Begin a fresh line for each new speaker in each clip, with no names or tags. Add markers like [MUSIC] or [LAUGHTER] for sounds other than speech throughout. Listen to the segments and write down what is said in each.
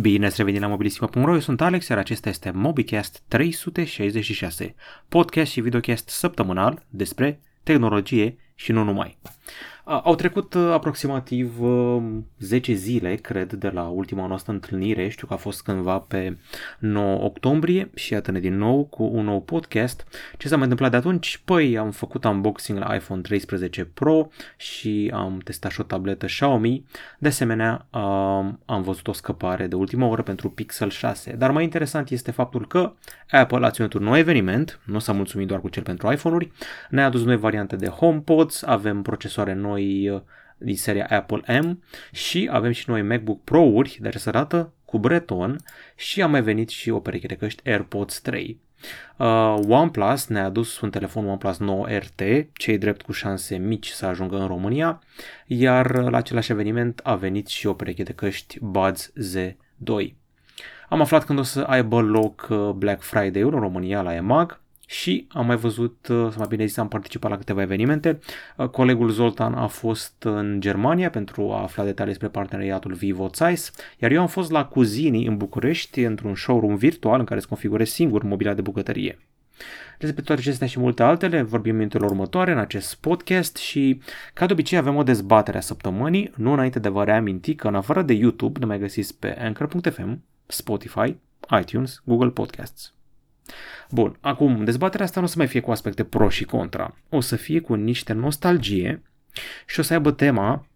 Bine ați revenit la mobilisima.ro, eu sunt Alex, iar acesta este MobiCast 366, podcast și videocast săptămânal despre tehnologie și nu numai. Au trecut uh, aproximativ 10 uh, zile, cred, de la ultima noastră întâlnire. Știu că a fost cândva pe 9 octombrie și iată-ne din nou cu un nou podcast. Ce s-a mai întâmplat de atunci? Păi am făcut unboxing la iPhone 13 Pro și am testat și o tabletă Xiaomi. De asemenea, am văzut o scăpare de ultimă oră pentru Pixel 6. Dar mai interesant este faptul că Apple a ținut un nou eveniment, nu s-a mulțumit doar cu cel pentru iPhone-uri, ne-a adus noi variante de HomePods, avem procesoare noi noi uh, din seria Apple M și avem și noi MacBook Pro-uri de această dată cu Breton și a mai venit și o pereche de căști AirPods 3. Uh, OnePlus ne-a adus un telefon OnePlus 9 RT, cei drept cu șanse mici să ajungă în România, iar la același eveniment a venit și o pereche de căști Buds Z2. Am aflat când o să aibă loc uh, Black Friday-ul în România la EMAG și am mai văzut, uh, să mai bine zis, am participat la câteva evenimente. Uh, colegul Zoltan a fost în Germania pentru a afla detalii despre parteneriatul Vivo Zeiss, iar eu am fost la Cuzini în București, într-un showroom virtual în care îți configurezi singur mobila de bucătărie. Despre toate acestea și multe altele vorbim în minutele următoare în acest podcast și ca de obicei avem o dezbatere a săptămânii, nu înainte de vă reaminti că în afară de YouTube ne mai găsiți pe Anchor.fm, Spotify, iTunes, Google Podcasts. Bun, acum, dezbaterea asta nu o să mai fie cu aspecte pro și contra. O să fie cu niște nostalgie și o să aibă tema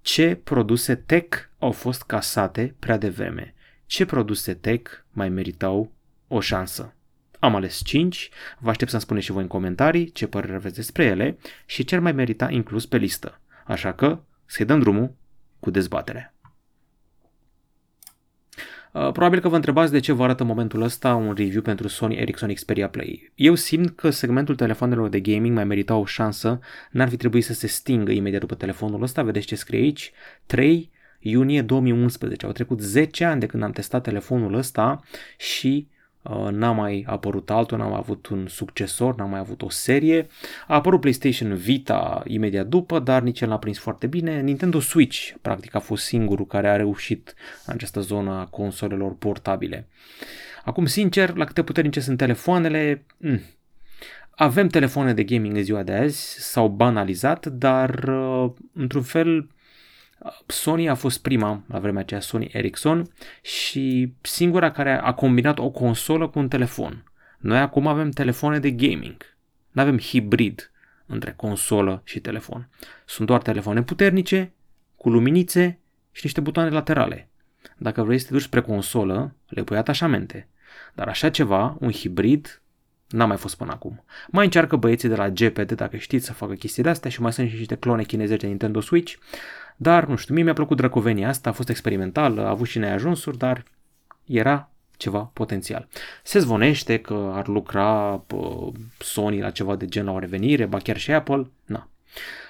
ce produse tech au fost casate prea devreme. Ce produse tech mai meritau o șansă? Am ales 5, vă aștept să-mi spuneți și voi în comentarii ce părere aveți despre ele și ce ar mai merita inclus pe listă. Așa că să-i dăm drumul cu dezbaterea. Uh, probabil că vă întrebați de ce vă arată în momentul ăsta un review pentru Sony Ericsson Xperia Play. Eu simt că segmentul telefonelor de gaming mai merita o șansă, n-ar fi trebuit să se stingă imediat după telefonul ăsta, vedeți ce scrie aici, 3 iunie 2011. Au trecut 10 ani de când am testat telefonul ăsta și Uh, n-a mai apărut altul, n-a mai avut un succesor, n-a mai avut o serie. A apărut PlayStation Vita imediat după, dar nici el n-a prins foarte bine. Nintendo Switch, practic, a fost singurul care a reușit în această zonă a consolelor portabile. Acum, sincer, la câte puternice sunt telefoanele, mm, avem telefoane de gaming în ziua de azi, s-au banalizat, dar uh, într-un fel Sony a fost prima la vremea aceea, Sony Ericsson, și singura care a combinat o consolă cu un telefon. Noi acum avem telefoane de gaming. Nu avem hibrid între consolă și telefon. Sunt doar telefoane puternice, cu luminițe și niște butoane laterale. Dacă vrei să te duci spre consolă, le pui atașamente. Dar așa ceva, un hibrid, n-a mai fost până acum. Mai încearcă băieții de la GPD, dacă știți, să facă chestii de astea și mai sunt și niște clone chineze de Nintendo Switch, dar, nu știu, mie mi-a plăcut drăcovenia asta, a fost experimental, a avut și neajunsuri, dar era ceva potențial. Se zvonește că ar lucra Sony la ceva de gen la o revenire, ba chiar și Apple, na.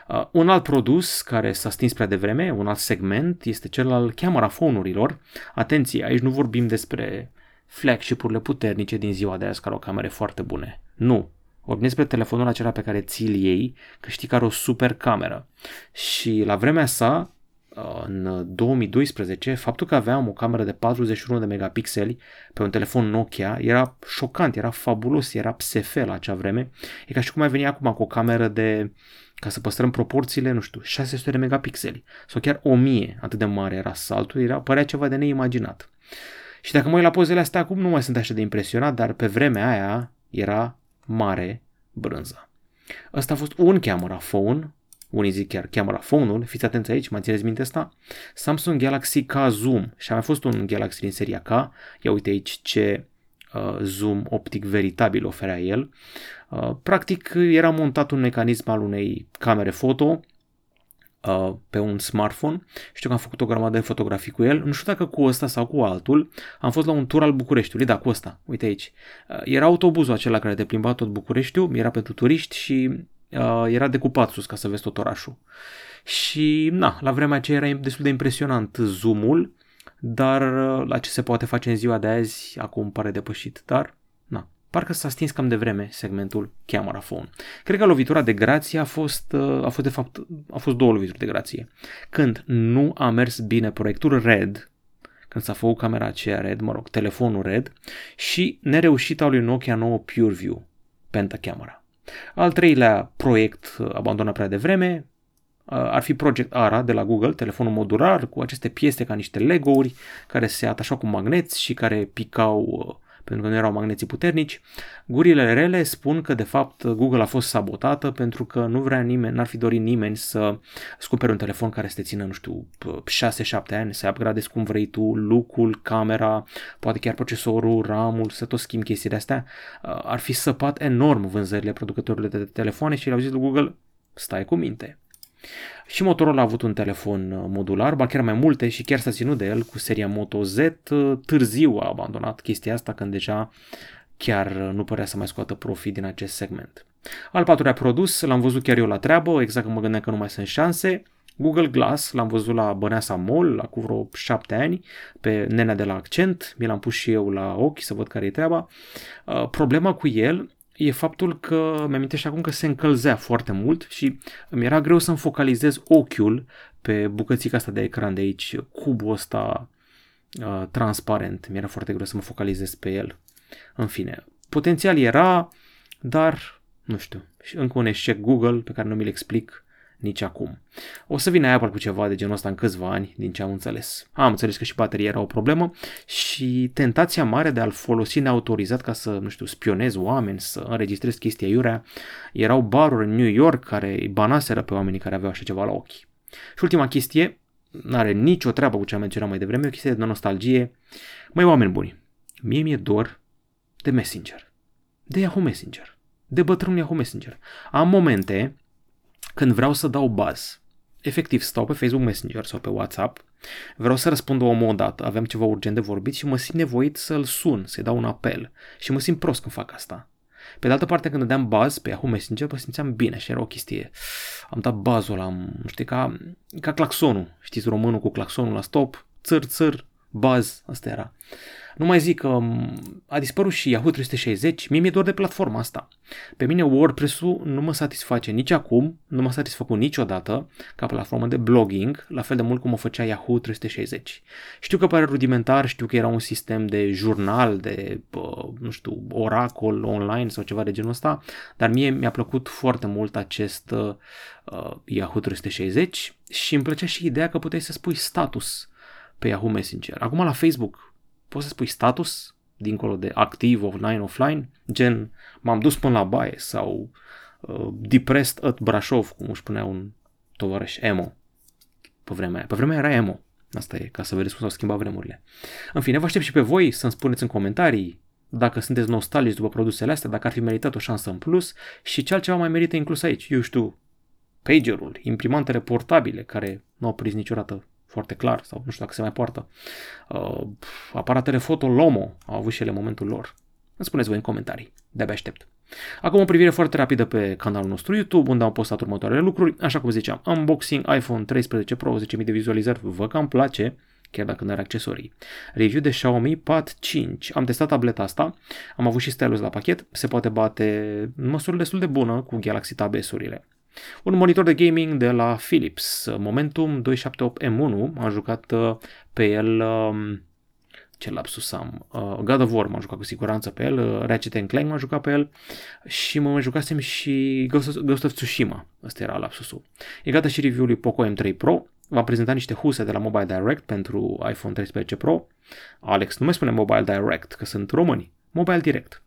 Uh, un alt produs care s-a stins prea devreme, un alt segment, este cel al camera phone-urilor. Atenție, aici nu vorbim despre flagship-urile puternice din ziua de azi care au camere foarte bune. Nu, Vorbim despre telefonul acela pe care ți-l iei, că știi că are o super cameră. Și la vremea sa, uh, în 2012, faptul că aveam o cameră de 41 de megapixeli pe un telefon Nokia era șocant, era fabulos, era PSF la acea vreme. E ca și cum ai veni acum cu o cameră de, ca să păstrăm proporțiile, nu știu, 600 de megapixeli sau chiar 1000, atât de mare era saltul, era, părea ceva de neimaginat. Și dacă mă uit la pozele astea acum, nu mai sunt așa de impresionat, dar pe vremea aia era mare brânză. Ăsta a fost un camera phone, unii zic chiar camera phone-ul, fiți atenți aici, mai țineți minte asta? Samsung Galaxy K Zoom și a mai fost un Galaxy din seria K, ia uite aici ce uh, zoom optic veritabil oferea el. Uh, practic era montat un mecanism al unei camere foto uh, pe un smartphone. Știu că am făcut o grămadă de fotografii cu el. Nu știu dacă cu ăsta sau cu altul. Am fost la un tur al Bucureștiului, da, cu ăsta. Uite aici. Uh, era autobuzul acela care te plimba tot Bucureștiul, era pentru turiști și uh, era decupat sus ca să vezi tot orașul. Și, na, la vremea aceea era destul de impresionant zoomul, dar uh, la ce se poate face în ziua de azi, acum pare depășit. Dar Parcă s-a stins cam de vreme segmentul camera phone. Cred că lovitura de grație a fost, uh, a fost de fapt, a fost două lovituri de grație. Când nu a mers bine proiectul RED, când s-a făcut camera aceea RED, mă rog, telefonul RED, și nereușita lui Nokia 9 PureView, pentacamera. Al treilea proiect abandonat prea devreme, ar fi Project ARA de la Google, telefonul modular cu aceste piese ca niște Lego-uri care se atașau cu magneți și care picau pentru că nu erau magneții puternici. Gurile rele spun că de fapt Google a fost sabotată pentru că nu vrea nimeni, n-ar fi dorit nimeni să scupere un telefon care să te țină, nu știu, 6-7 ani, să upgradezi cum vrei tu, lucul, camera, poate chiar procesorul, RAM-ul, să tot schimbi chestiile astea. Ar fi săpat enorm vânzările producătorilor de telefoane și le-au zis lui Google, stai cu minte, și Motorola a avut un telefon uh, modular, ba chiar mai multe și chiar s-a ținut de el cu seria Moto Z. Uh, târziu a abandonat chestia asta când deja chiar uh, nu părea să mai scoată profit din acest segment. Al patrulea produs l-am văzut chiar eu la treabă, exact când mă gândeam că nu mai sunt șanse. Google Glass l-am văzut la Băneasa Mall, la cu vreo șapte ani, pe nenea de la Accent, mi l-am pus și eu la ochi să văd care e treaba. Uh, problema cu el e faptul că mi-amintește acum că se încălzea foarte mult și mi era greu să-mi focalizez ochiul pe bucățica asta de ecran de aici, cubul ăsta uh, transparent. Mi-era foarte greu să mă focalizez pe el. În fine, potențial era, dar nu știu, încă un eșec Google pe care nu mi-l explic nici acum. O să vină Apple cu ceva de genul ăsta în câțiva ani, din ce am înțeles. Am înțeles că și bateria era o problemă și tentația mare de a-l folosi neautorizat ca să, nu știu, spionez oameni, să înregistrez chestia iurea, erau baruri în New York care îi banaseră pe oamenii care aveau așa ceva la ochi. Și ultima chestie, nu are nicio treabă cu ce am menționat mai devreme, o chestie de nostalgie. Mai oameni buni, mie mi-e dor de Messenger, de Yahoo Messenger, de bătrânul Yahoo Messenger. Am momente când vreau să dau buzz, efectiv stau pe Facebook Messenger sau pe WhatsApp, vreau să răspund omul odată, avem ceva urgent de vorbit și mă simt nevoit să-l sun, să-i dau un apel și mă simt prost când fac asta. Pe de altă parte, când dădeam buzz pe Yahoo Messenger, mă simțeam bine și era o chestie. Am dat buzzul ăla, nu știu, ca, ca claxonul. Știți, românul cu claxonul la stop, țăr, țăr, buzz, asta era. Nu mai zic că a dispărut și Yahoo 360, mie mi-e doar de platforma asta. Pe mine WordPress-ul nu mă satisface nici acum, nu m-a satisfăcut niciodată ca platformă de blogging, la fel de mult cum o făcea Yahoo 360. Știu că pare rudimentar, știu că era un sistem de jurnal, de, nu știu, oracol online sau ceva de genul ăsta, dar mie mi-a plăcut foarte mult acest uh, Yahoo 360 și îmi plăcea și ideea că puteai să spui status pe Yahoo Messenger. Acum la Facebook poți să spui status dincolo de activ, offline, offline, gen m-am dus până la baie sau uh, depressed at Brașov, cum își spunea un tovarăș emo pe vremea aia. Pe vremea era emo. Asta e, ca să vedeți cum s-au schimbat vremurile. În fine, vă aștept și pe voi să-mi spuneți în comentarii dacă sunteți nostalgici după produsele astea, dacă ar fi meritat o șansă în plus și ce altceva mai merită inclus aici. Eu știu, pagerul, imprimantele portabile care nu au prins niciodată foarte clar, sau nu știu dacă se mai poartă. Uh, aparatele foto Lomo au avut și ele momentul lor. Îmi spuneți voi în comentarii, de-abia aștept. Acum o privire foarte rapidă pe canalul nostru YouTube, unde am postat următoarele lucruri. Așa cum ziceam, unboxing iPhone 13 Pro, 10.000 de vizualizări, vă cam place, chiar dacă nu are accesorii. Review de Xiaomi Pad 5. Am testat tableta asta, am avut și stylus la pachet, se poate bate în măsură destul de bună cu Galaxy Tab S-urile. Un monitor de gaming de la Philips, Momentum 278M1, am jucat uh, pe el um, ce lapsus am, uh, God of War m-am jucat cu siguranță pe el, uh, Ratchet Clank m-am jucat pe el și mă mai jucasem și Ghost of, Ghost of Tsushima, ăsta era lapsusul. E gata și review-ul lui Poco M3 Pro, v-am prezentat niște huse de la Mobile Direct pentru iPhone 13 Pro. Alex, nu mai spune Mobile Direct, că sunt români. Mobile Direct.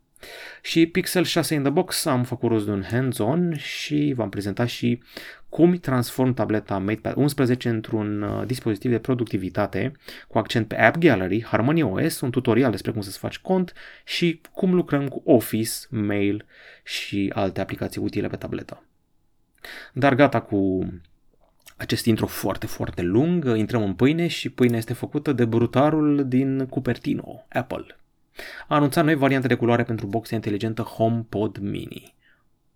Și Pixel 6 in the box am făcut rost de un hands-on și v-am prezentat și cum transform tableta MatePad 11 într-un uh, dispozitiv de productivitate cu accent pe App Gallery, Harmony OS, un tutorial despre cum să-ți faci cont și cum lucrăm cu Office, Mail și alte aplicații utile pe tabletă. Dar gata cu acest intro foarte, foarte lung, intrăm în pâine și pâinea este făcută de brutarul din Cupertino, Apple a anunțat noi variante de culoare pentru boxa inteligentă HomePod Mini.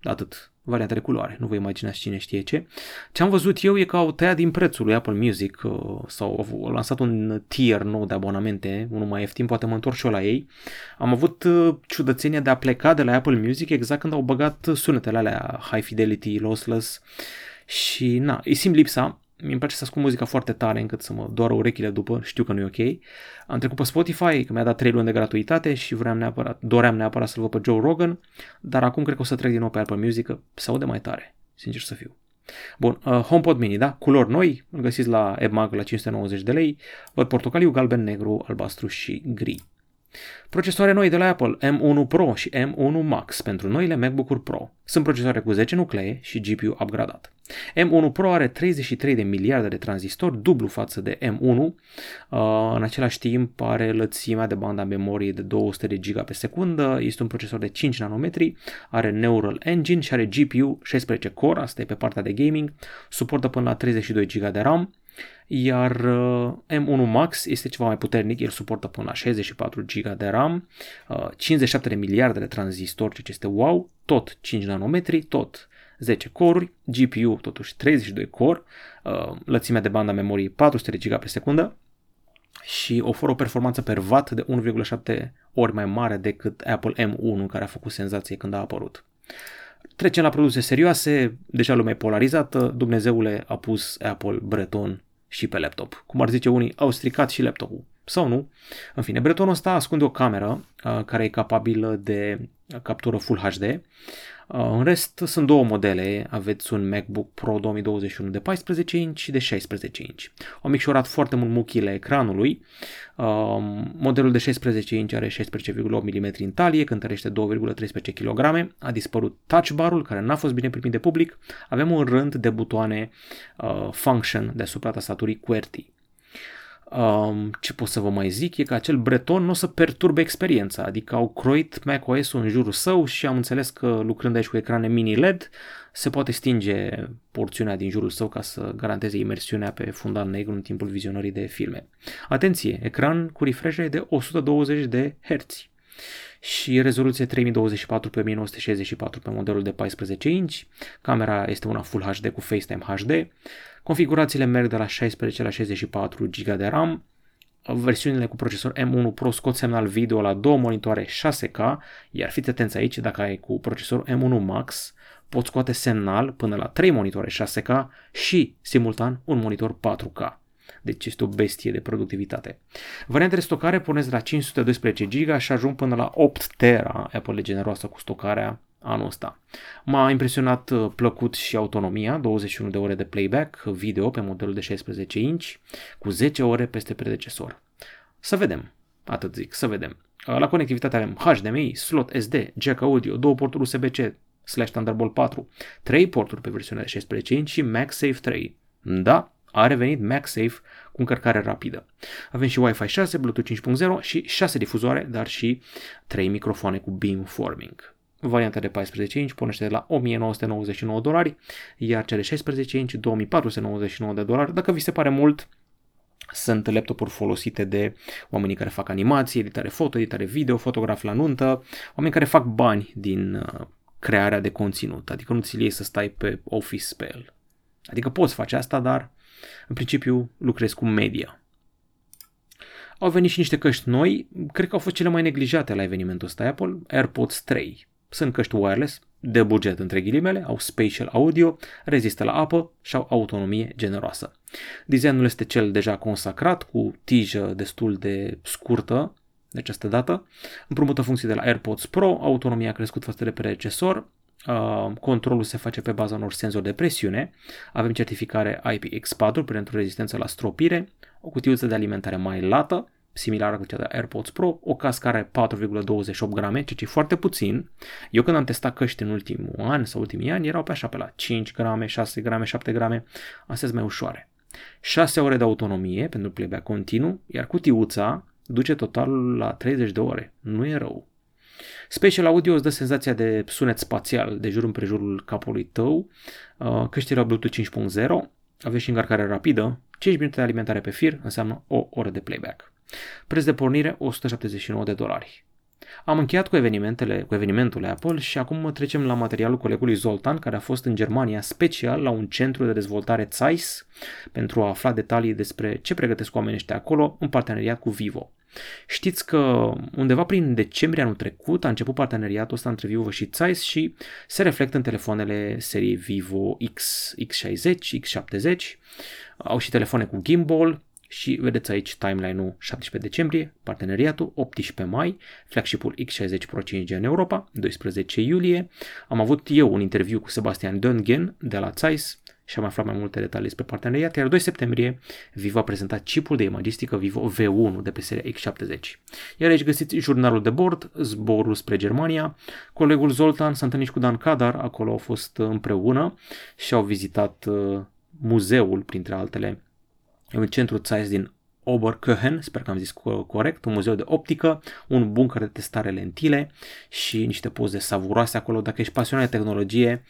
Atât. Variante de culoare. Nu vă imaginați cine știe ce. Ce am văzut eu e că au tăiat din prețul lui Apple Music uh, sau au lansat un tier nou de abonamente, unul mai ieftin, poate mă întorc și eu la ei. Am avut uh, ciudățenia de a pleca de la Apple Music exact când au băgat sunetele alea high fidelity, lossless și na, îi simt lipsa mi place să ascult muzica foarte tare încât să mă doară urechile după, știu că nu e ok. Am trecut pe Spotify, că mi-a dat 3 luni de gratuitate și vreau neapărat, doream neapărat să-l văd pe Joe Rogan, dar acum cred că o să trec din nou pe Apple Music, că se aude mai tare, sincer să fiu. Bun, uh, HomePod Mini, da? Culori noi, îl găsiți la EMAG la 590 de lei, văd portocaliu, galben, negru, albastru și gri. Procesoare noi de la Apple M1 Pro și M1 Max pentru noile MacBook-uri Pro. Sunt procesoare cu 10 nuclee și GPU upgradat. M1 Pro are 33 de miliarde de tranzistori, dublu față de M1. Uh, în același timp are lățimea de banda memorie de 200 de GB pe secundă, este un procesor de 5 nanometri, are Neural Engine și are GPU 16 core, asta e pe partea de gaming, suportă până la 32 GB de RAM, iar uh, M1 Max este ceva mai puternic, el suportă până la 64 GB de RAM, 57 uh, de miliarde de tranzistori, ceea ce este wow, tot 5 nanometri, tot 10 core GPU totuși 32 core, uh, lățimea de banda memoriei 400 de GB pe secundă și oferă o performanță per watt de 1,7 ori mai mare decât Apple M1 care a făcut senzație când a apărut. Trecem la produse serioase, deja lumea e polarizată, Dumnezeule a pus Apple Breton și pe laptop. Cum ar zice unii, au stricat și laptopul. Sau nu. În fine, Bretonul ăsta ascunde o cameră uh, care e capabilă de captură Full HD Uh, în rest, sunt două modele. Aveți un MacBook Pro 2021 de 14 inch și de 16 inch. Au micșorat foarte mult muchile ecranului. Uh, modelul de 16 inch are 16,8 mm în talie, cântărește 2,13 kg. A dispărut touch bar-ul, care n-a fost bine primit de public. Avem un rând de butoane uh, function deasupra tastaturii QWERTY. Um, ce pot să vă mai zic e că acel breton nu o să perturbe experiența, adică au croit macOS-ul în jurul său și am înțeles că lucrând aici cu ecrane mini LED se poate stinge porțiunea din jurul său ca să garanteze imersiunea pe fundal negru în timpul vizionării de filme. Atenție, ecran cu refresh de 120 de Hz și rezoluție 3024 pe 1964 pe modelul de 14 inch, camera este una Full HD cu FaceTime HD, configurațiile merg de la 16 la 64 GB de RAM, versiunile cu procesor M1 Pro scot semnal video la două monitoare 6K, iar fiți atenți aici, dacă ai cu procesor M1 Max, poți scoate semnal până la 3 monitoare 6K și, simultan, un monitor 4K. Deci este o bestie de productivitate. Variantele de stocare pornesc de la 512 GB și ajung până la 8 tera. Apple e generoasă cu stocarea anul ăsta. M-a impresionat uh, plăcut și autonomia, 21 de ore de playback video pe modelul de 16 inch, cu 10 ore peste predecesor. Să vedem, atât zic, să vedem. Uh, la conectivitate avem HDMI, slot SD, jack audio, două porturi USB-C slash Thunderbolt 4, 3 porturi pe versiunea de 16 inch și MagSafe 3. Da, a revenit MagSafe cu încărcare rapidă. Avem și Wi-Fi 6, Bluetooth 5.0 și 6 difuzoare, dar și 3 microfoane cu beamforming. Varianta de 14 inch pornește de la 1999 dolari, iar cele 16 inch 2499 de dolari. Dacă vi se pare mult, sunt laptopuri folosite de oamenii care fac animații, editare foto, editare video, fotograf la nuntă, oameni care fac bani din uh, crearea de conținut, adică nu ți-l iei să stai pe Office pe el. Adică poți face asta, dar în principiu lucrezi cu media. Au venit și niște căști noi, cred că au fost cele mai neglijate la evenimentul ăsta Apple, AirPods 3. Sunt căști wireless, de buget între ghilimele, au spatial audio, rezistă la apă și au autonomie generoasă. Designul este cel deja consacrat, cu tijă destul de scurtă, de această dată, împrumută funcții de la AirPods Pro, autonomia a crescut față de predecesor, Uh, controlul se face pe baza unor senzori de presiune, avem certificare IPX4 pentru rezistență la stropire, o cutiuță de alimentare mai lată, similară cu cea de AirPods Pro, o cascare 4,28 grame, ceea ce e foarte puțin. Eu când am testat căști în ultimul an sau ultimii ani, erau pe așa pe la 5 grame, 6 grame, 7 grame, astea sunt mai ușoare. 6 ore de autonomie pentru playback continuu, iar cutiuța duce totalul la 30 de ore. Nu e rău. Special Audio îți dă senzația de sunet spațial de jur împrejurul capului tău, uh, căștile Bluetooth 5.0, aveți și încărcare rapidă, 5 minute de alimentare pe fir înseamnă o oră de playback. Preț de pornire 179 de dolari. Am încheiat cu evenimentele, cu evenimentul Apple și acum trecem la materialul colegului Zoltan, care a fost în Germania special la un centru de dezvoltare Zeiss pentru a afla detalii despre ce pregătesc oamenii ăștia acolo în parteneriat cu Vivo. Știți că undeva prin decembrie anul trecut a început parteneriatul ăsta între Vivo și Zeiss și se reflectă în telefoanele seriei Vivo X, X60, X70. Au și telefoane cu gimbal, și vedeți aici timeline-ul 17 decembrie, parteneriatul 18 mai, flagship-ul X60 Pro 5G în Europa, 12 iulie. Am avut eu un interviu cu Sebastian Döngen de la Zeiss și am aflat mai multe detalii despre parteneriat, iar 2 septembrie Vivo a prezentat chipul de imagistică Vivo V1 de pe seria X70. Iar aici găsiți jurnalul de bord, zborul spre Germania. Colegul Zoltan s-a întâlnit cu Dan Kadar, acolo au fost împreună și au vizitat uh, muzeul, printre altele, un centru Zeiss din Oberköhen, sper că am zis corect, un muzeu de optică, un bunker de testare lentile și niște poze savuroase acolo. Dacă ești pasionat de tehnologie,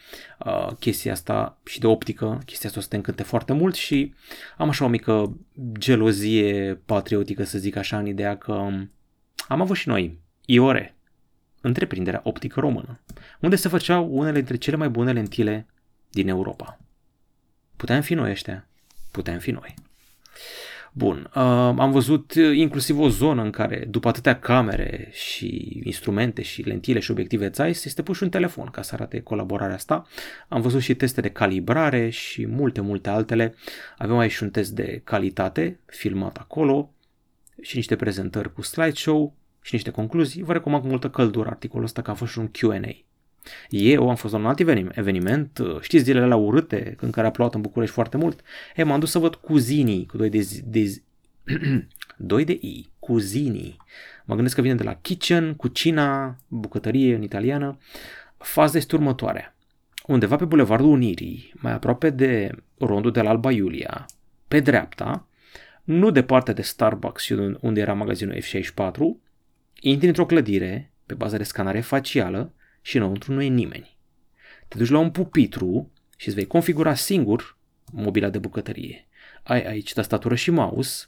uh, chestia asta și de optică, chestia asta o să te încânte foarte mult și am așa o mică gelozie patriotică, să zic așa, în ideea că am avut și noi Iore, întreprinderea optică română, unde se făceau unele dintre cele mai bune lentile din Europa. Puteam fi noi ăștia, puteam fi noi. Bun, uh, am văzut inclusiv o zonă în care, după atâtea camere și instrumente și lentile și obiective Zeiss, este pus și un telefon ca să arate colaborarea asta. Am văzut și teste de calibrare și multe, multe altele. Avem aici un test de calitate filmat acolo și niște prezentări cu slideshow și niște concluzii. Vă recomand cu multă căldură articolul ăsta că a fost și un Q&A. Eu am fost la un alt eveniment, știți zilele la urâte, în care a plouat în București foarte mult, e, m-am dus să văd cuzinii, cu doi de, zi, de zi, [CLEARS THROAT] doi de i, cuzinii. Mă gândesc că vine de la kitchen, cucina, bucătărie în italiană. Faza este următoarea. Undeva pe Bulevardul Unirii, mai aproape de rondul de la Alba Iulia, pe dreapta, nu departe de Starbucks și unde era magazinul F64, intri într-o clădire pe bază de scanare facială și înăuntru nu e nimeni. Te duci la un pupitru și îți vei configura singur mobila de bucătărie. Ai aici tastatură și mouse,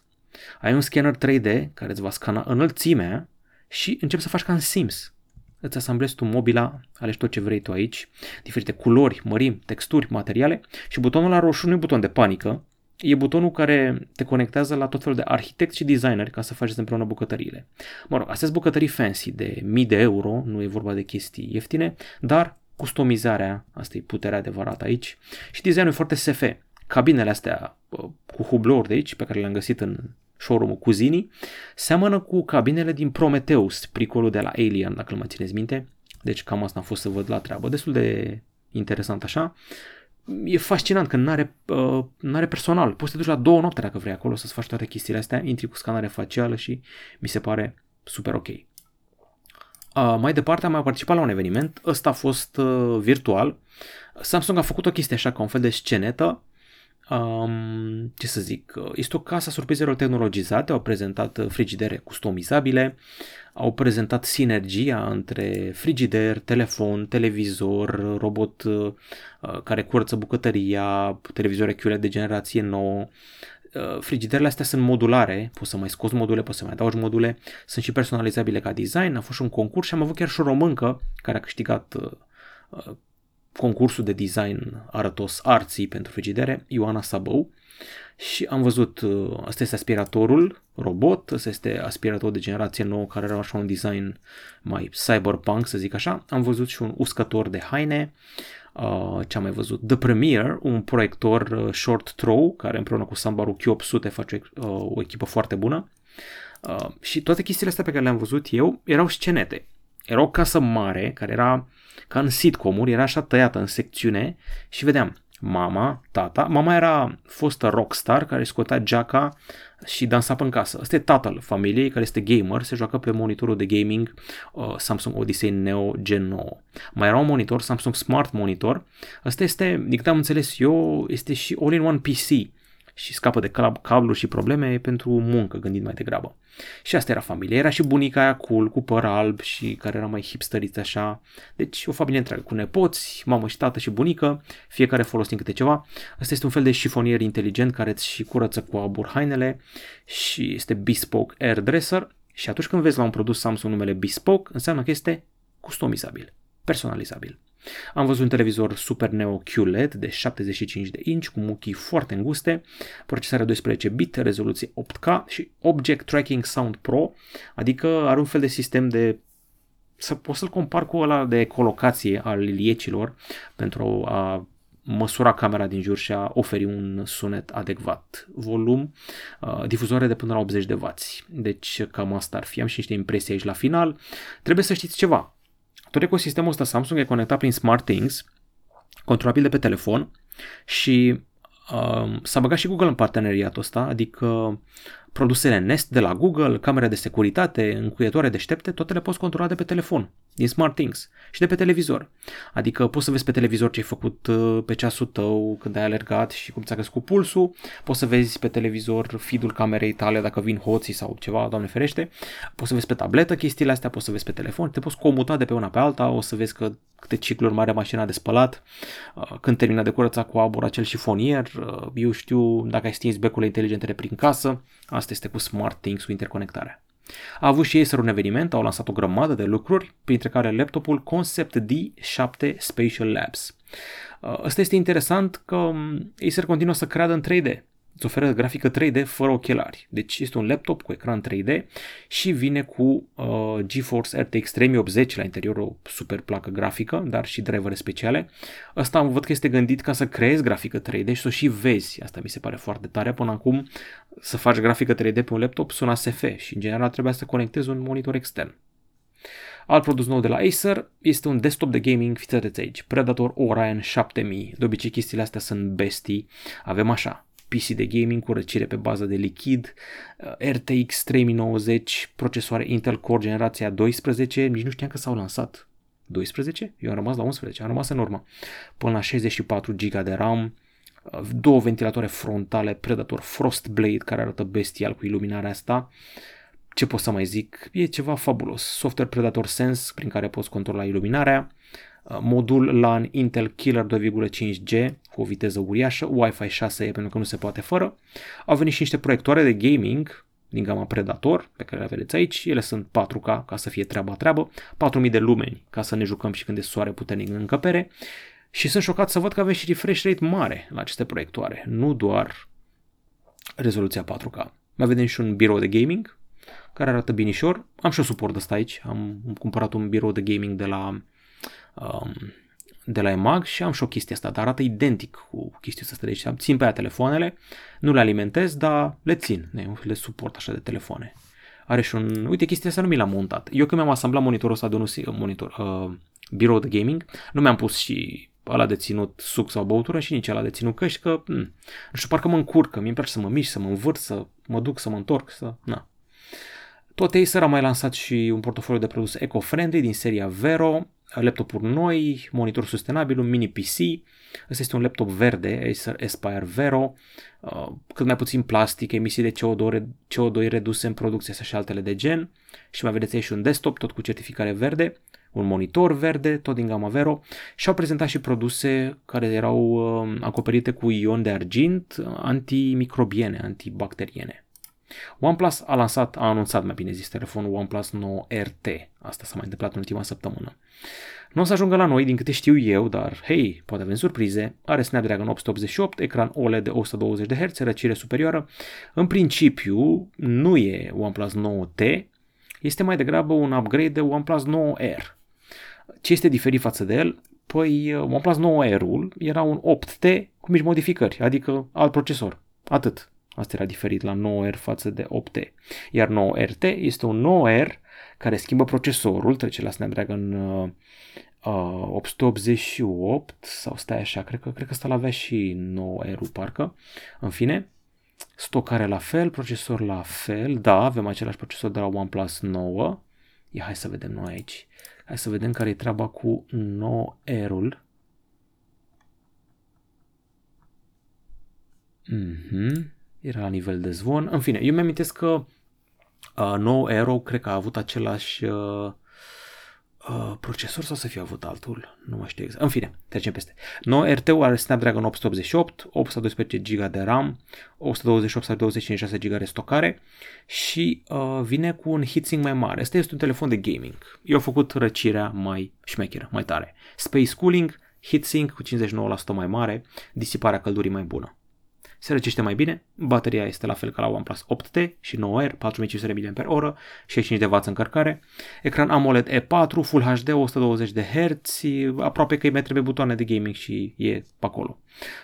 ai un scanner 3D care îți va scana înălțimea și începi să faci ca în Sims. Îți asamblezi tu mobila, alegi tot ce vrei tu aici, diferite culori, mărimi, texturi, materiale și butonul la roșu nu e buton de panică, e butonul care te conectează la tot felul de arhitect și designer ca să faceți împreună bucătăriile. Mă rog, astea sunt bucătării fancy de mii de euro, nu e vorba de chestii ieftine, dar customizarea, asta e puterea adevărată aici, și designul e foarte SF. Cabinele astea cu hublouri de aici, pe care le-am găsit în showroom-ul Cuzinii, seamănă cu cabinele din Prometheus, pricolul de la Alien, dacă îl mai țineți minte. Deci cam asta am fost să văd la treabă. Destul de interesant așa e fascinant că nu are uh, are personal. Poți să te duci la două noapte dacă vrei acolo să-ți faci toate chestiile astea, intri cu scanare facială și mi se pare super ok. Uh, mai departe am mai participat la un eveniment, ăsta a fost uh, virtual. Samsung a făcut o chestie așa ca un fel de scenetă um, ce să zic, este o casă a surprizelor tehnologizate, au prezentat frigidere customizabile, au prezentat sinergia între frigider, telefon, televizor, robot uh, care curăță bucătăria, televizor QLED de generație nouă, uh, frigiderele astea sunt modulare, poți să mai scoți module, poți să mai adaugi module, sunt și personalizabile ca design, a fost și un concurs și am avut chiar și o româncă care a câștigat uh, concursul de design arătos arții pentru frigidere, Ioana Sabău, și am văzut, uh, asta este aspiratorul robot, asta este aspirator de generație nouă care are așa un design mai cyberpunk, să zic așa. Am văzut și un uscător de haine, uh, ce am mai văzut? The Premiere, un proiector uh, short throw, care împreună cu Sambaru Q800 face o echipă foarte bună. Și toate chestiile astea pe care le-am văzut eu erau scenete. Era o casă mare, care era ca în sitcom era așa tăiată în secțiune și vedeam mama, tata. Mama era fostă rockstar care scotea geaca și dansa pe în casă. Ăsta e tatăl familiei care este gamer, se joacă pe monitorul de gaming uh, Samsung Odyssey Neo Gen 9. Mai era un monitor, Samsung Smart Monitor. Ăsta este, din câte am înțeles eu, este și all-in-one PC și scapă de cablu și probleme pentru muncă, gândind mai degrabă. Și asta era familia. Era și bunica aia cool, cu păr alb și care era mai hipsteriți așa. Deci o familie întreagă, cu nepoți, mamă și tată și bunică, fiecare folosind câte ceva. Asta este un fel de șifonier inteligent care îți și curăță cu abur hainele și este bespoke airdresser și atunci când vezi la un produs Samsung numele bespoke, înseamnă că este customizabil, personalizabil. Am văzut un televizor Super Neo QLED de 75 de inch cu muchii foarte înguste, procesare 12 bit, rezoluție 8K și Object Tracking Sound Pro, adică are un fel de sistem de să poți să-l compar cu ăla de colocație al liliecilor pentru a măsura camera din jur și a oferi un sunet adecvat. Volum, uh, difuzoare de până la 80 de W. Deci cam asta ar fi. Am și niște impresii aici la final. Trebuie să știți ceva. Tot ecosistemul ăsta Samsung e conectat prin SmartThings, controlabil de pe telefon și uh, s-a băgat și Google în parteneriatul ăsta, adică produsele Nest de la Google, camere de securitate, încuietoare deștepte, toate le poți controla de pe telefon, din SmartThings și de pe televizor. Adică poți să vezi pe televizor ce ai făcut uh, pe ceasul tău când ai alergat și cum ți-a crescut pulsul, poți să vezi pe televizor feed-ul camerei tale dacă vin hoții sau ceva, doamne ferește, poți să vezi pe tabletă chestiile astea, poți să vezi pe telefon, te poți comuta de pe una pe alta, o să vezi că câte cicluri mare mașina de spălat, uh, când termină de curățat cu abur acel șifonier, uh, eu știu dacă ai stins becurile inteligentele prin casă, asta este cu Smart Things, cu interconectarea. A avut și Acer un eveniment, au lansat o grămadă de lucruri, printre care laptopul Concept D7 Spatial Labs. Uh, ăsta este interesant că um, Acer continuă să creadă în 3D îți oferă grafică 3D fără ochelari. Deci este un laptop cu ecran 3D și vine cu uh, GeForce RTX 3080 la interior, o super placă grafică, dar și drivere speciale. Asta am văd că este gândit ca să creezi grafică 3D și să o și vezi. Asta mi se pare foarte tare. Până acum să faci grafică 3D pe un laptop sună SF și în general trebuia să conectezi un monitor extern. Alt produs nou de la Acer este un desktop de gaming fițăteț aici, Predator Orion 7000. De obicei chestiile astea sunt bestii. Avem așa, PC de gaming cu răcire pe bază de lichid, uh, RTX 3090, procesoare Intel Core generația 12, nici nu știam că s-au lansat. 12? Eu am rămas la 11, am rămas în urmă. Până la 64 GB de RAM, uh, două ventilatoare frontale Predator Frostblade care arată bestial cu iluminarea asta. Ce pot să mai zic? E ceva fabulos. Software Predator Sense prin care poți controla iluminarea, Uh, modul LAN Intel Killer 2,5G cu o viteză uriașă, Wi-Fi 6 e pentru că nu se poate fără. Au venit și niște proiectoare de gaming din gama Predator, pe care le vedeți aici. Ele sunt 4K ca să fie treaba treabă, 4000 de lumeni ca să ne jucăm și când e soare puternic în încăpere. Și sunt șocat să văd că avem și refresh rate mare la aceste proiectoare, nu doar rezoluția 4K. Mai vedem și un birou de gaming, care arată binișor. Am și o suport ăsta aici, am cumpărat un birou de gaming de la um, de la EMAG și am și o chestie asta, dar arată identic cu chestia asta. Deci țin pe aia telefoanele, nu le alimentez, dar le țin, ne, le suport așa de telefoane. Are și un, uite chestia asta nu mi l-am montat. Eu când mi-am asamblat monitorul ăsta de un monitor, uh, birou de gaming, nu mi-am pus și ăla de ținut suc sau băutură și nici ăla de ținut căști, că mm, nu știu, parcă mă încurcă, mi-mi place să mă mișc, să mă învârt, să mă duc, să mă întorc, să... Na. Tot Acer a mai lansat și un portofoliu de produse eco-friendly din seria Vero, laptopuri noi, monitor sustenabil, un mini PC. Ăsta este un laptop verde, Acer Aspire Vero, uh, cât mai puțin plastic, emisii de CO2, CO2 reduse în producție și altele de gen. Și mai vedeți aici și un desktop, tot cu certificare verde, un monitor verde, tot din gama Vero și au prezentat și produse care erau uh, acoperite cu ion de argint, antimicrobiene, antibacteriene. OnePlus a lansat, a anunțat mai bine zis telefonul OnePlus 9 RT. Asta s-a mai întâmplat în ultima săptămână. Nu o să ajungă la noi, din câte știu eu, dar hei, poate avem surprize. Are Snapdragon 888, ecran OLED de 120 de Hz, răcire superioară. În principiu, nu e OnePlus 9T, este mai degrabă un upgrade de OnePlus 9R. Ce este diferit față de el? Păi OnePlus 9R-ul era un 8T cu mici modificări, adică alt procesor. Atât. Asta era diferit la 9R față de 8T. Iar 9RT este un 9R care schimbă procesorul, trece la Snapdragon uh, uh, 888 sau stai așa, cred că, cred că ăsta l-avea și 9R-ul parcă. În fine, stocare la fel, procesor la fel, da, avem același procesor de la OnePlus 9. Ia hai să vedem noi aici. Hai să vedem care e treaba cu 9R-ul. Mhm era la nivel de zvon. În fine, eu mi-amintesc că uh, nou Aero cred că a avut același uh, Uh, procesor sau să fie avut altul? Nu mai știu exact. În fine, trecem peste. No, RT-ul are Snapdragon 888, 812 GB de RAM, 128 sau 256 GB de stocare și uh, vine cu un heatsink mai mare. Asta este un telefon de gaming. Eu au făcut răcirea mai șmecheră, mai tare. Space cooling, heatsink cu 59% mai mare, disiparea căldurii mai bună se răcește mai bine, bateria este la fel ca la OnePlus 8T și 9R, 4500 mAh, 65 de W încărcare, ecran AMOLED E4, Full HD, 120 de Hz, aproape că îi mai trebuie butoane de gaming și e pe acolo.